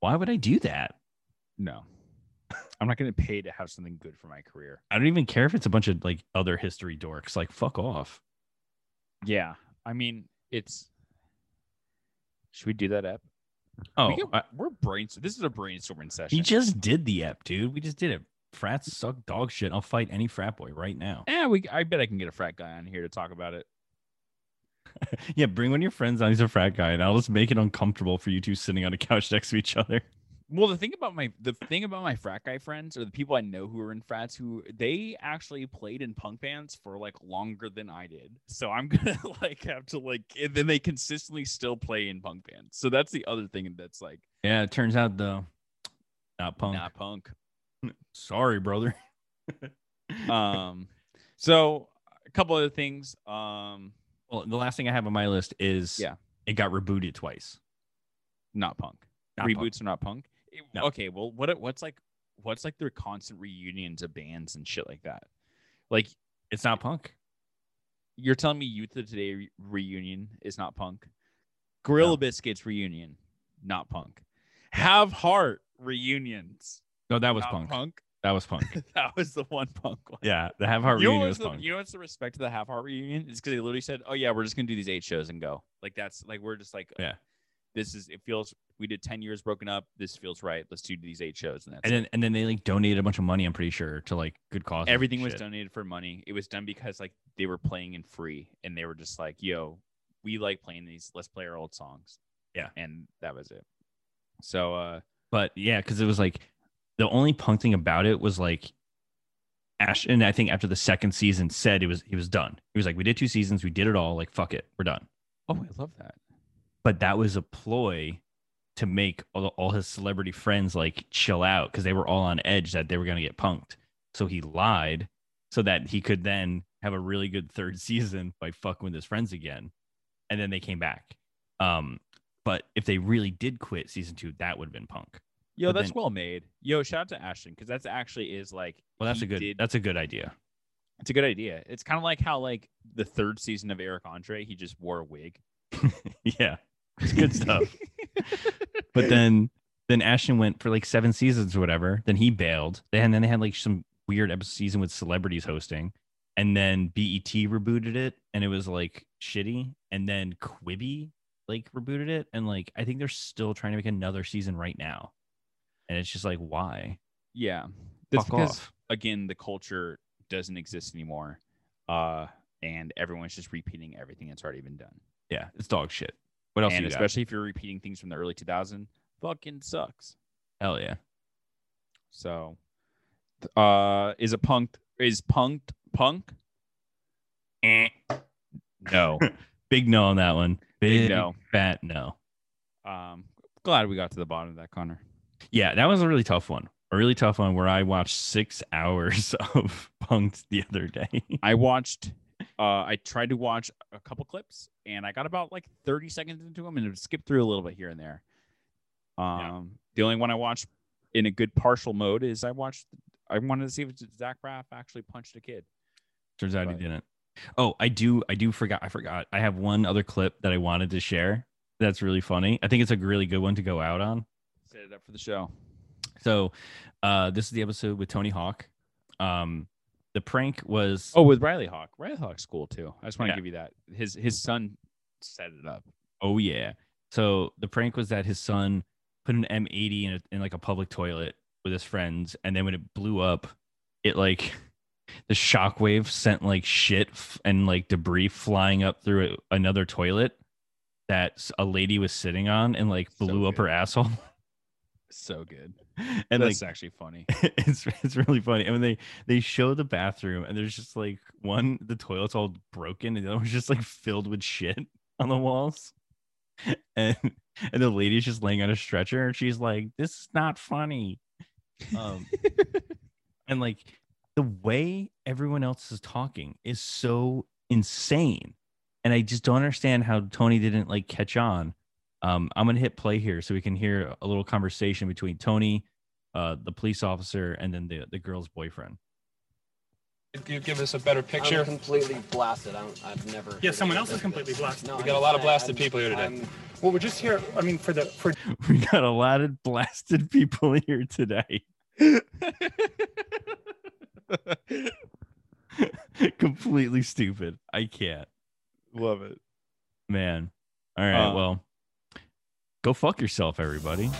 why would I do that? No. I'm not going to pay to have something good for my career. I don't even care if it's a bunch of like other history dorks. Like, fuck off. Yeah. I mean, it's. Should we do that app? Oh, we we're brainstorming. This is a brainstorming session. he just did the app, dude. We just did it. Frats suck dog shit. I'll fight any frat boy right now. Yeah, we. I bet I can get a frat guy on here to talk about it. Yeah, bring one of your friends on. He's a frat guy, and I'll just make it uncomfortable for you two sitting on a couch next to each other. Well, the thing about my the thing about my frat guy friends or the people I know who are in frats who they actually played in punk bands for like longer than I did. So I'm gonna like have to like and then they consistently still play in punk bands. So that's the other thing that's like Yeah, it turns out though, not punk. not punk. Sorry, brother. Um, so a couple other things. Um, well, the last thing I have on my list is Yeah. it got rebooted twice. not punk. Not Reboots punk. are not punk. It- No. Okay, well, what what's like what's like their constant reunions of bands and shit like that? Like It's not punk. you're telling me Youth of Today re- reunion is not punk? Gorilla No. Biscuits reunion, not punk. Have Heart reunions, No, that was punk. punk. That was punk. that was the one punk one. yeah, the Have Heart You reunion was the, punk. you know what's the respect to the Have Heart reunion? It's because they literally said, "Oh yeah, we're just gonna do these eight shows and go." Like that's like we're just like, Yeah. this is it feels we did ten years broken up. This feels right. Let's do these eight shows and that's and it. then and then they like donated a bunch of money. I'm pretty sure to like good cause. everything was donated for money. It was done because like they were playing in free and they were just like, "Yo, we like playing these. Let's play our old songs." Yeah. and that was it. So uh, But yeah, because it was like the only punk thing about it was like Ash, and I think after the second season said it was he was done. He was like, we did two seasons, we did it all. Like fuck it, we're done. oh, I love that. But that was a ploy to make all, all his celebrity friends like chill out because they were all on edge that they were gonna get punked. So he lied so that he could then have a really good third season by fucking with his friends again, and then they came back. Um, but if they really did quit season two, that would have been punk. Yo, But that's then- well made. Yo, shout out to Ashton because that's actually is like. Well, that's a good. did- That's a good idea. it's a good idea. It's kind of like how like the third season of Eric Andre, he just wore a wig. yeah, it's good stuff. but then then Ashton went for like seven seasons or whatever. Then he bailed. Then then they had like some weird episode season with celebrities hosting, and then BET rebooted it, and it was like shitty. And then Quibi like rebooted it, and like I think they're still trying to make another season right now, and it's just like why? Yeah, that's Fuck because off. again the culture doesn't exist anymore, uh, and everyone's just repeating everything that's already been done. Yeah, it's dog shit. What else? and you got? especially if you're repeating things from the early 2000s, fucking sucks. Hell yeah. So, uh, is a punked is punked punk? Eh. No. Big no on that one. Big no. Fat no. um, glad we got to the bottom of that, Connor. Yeah, that was a really tough one. A really tough one where I watched six hours of Punked the other day. I watched. Uh, I tried to watch a couple clips, and I got about like 30 seconds into them, and it skipped through a little bit here and there. Um, the only one I watched in a good partial mode is I watched. I wanted to see if Zach Braff actually punched a kid. Turns out Right. he didn't. Oh, I do. I do forgot. I forgot. I have one other clip that I wanted to share. That's really funny. I think it's a really good one to go out on. Set it up for the show. So, uh, this is the episode with Tony Hawk. Um, the prank was Oh, with Riley Hawk. Riley Hawk's cool too. I just want to Yeah. give you that. His his son set it up. Oh yeah. So the prank was that his son put an M80 in, a, in like a public toilet with his friends, and then when it blew up, it like the shockwave sent like shit f- and like debris flying up through a, another toilet that a lady was sitting on, and like So blew up her asshole. So good. and That's like actually funny. it's it's really funny. I mean, they they show the bathroom, and there's just like one the toilet's all broken, and the other one's just like filled with shit on the walls. And and the lady's just laying on a stretcher, and she's like, "This is not funny." Um, and like the way everyone else is talking is so insane, and I just don't understand how Tony didn't like catch on. Um, I'm gonna hit play here so we can hear a little conversation between Tony, uh, the police officer, and then the the girl's boyfriend. Could you give us a better picture? I'm completely blasted. I don't, I've never. Yeah, someone else is completely this. blasted. No, We I'm got a lot of blasted I'm- people here today. I'm- Well, we're just here. I mean, for the for We got a lot of blasted people here today. Completely stupid. I can't. Love it. Man. All right. Uh, well, go fuck yourself, everybody.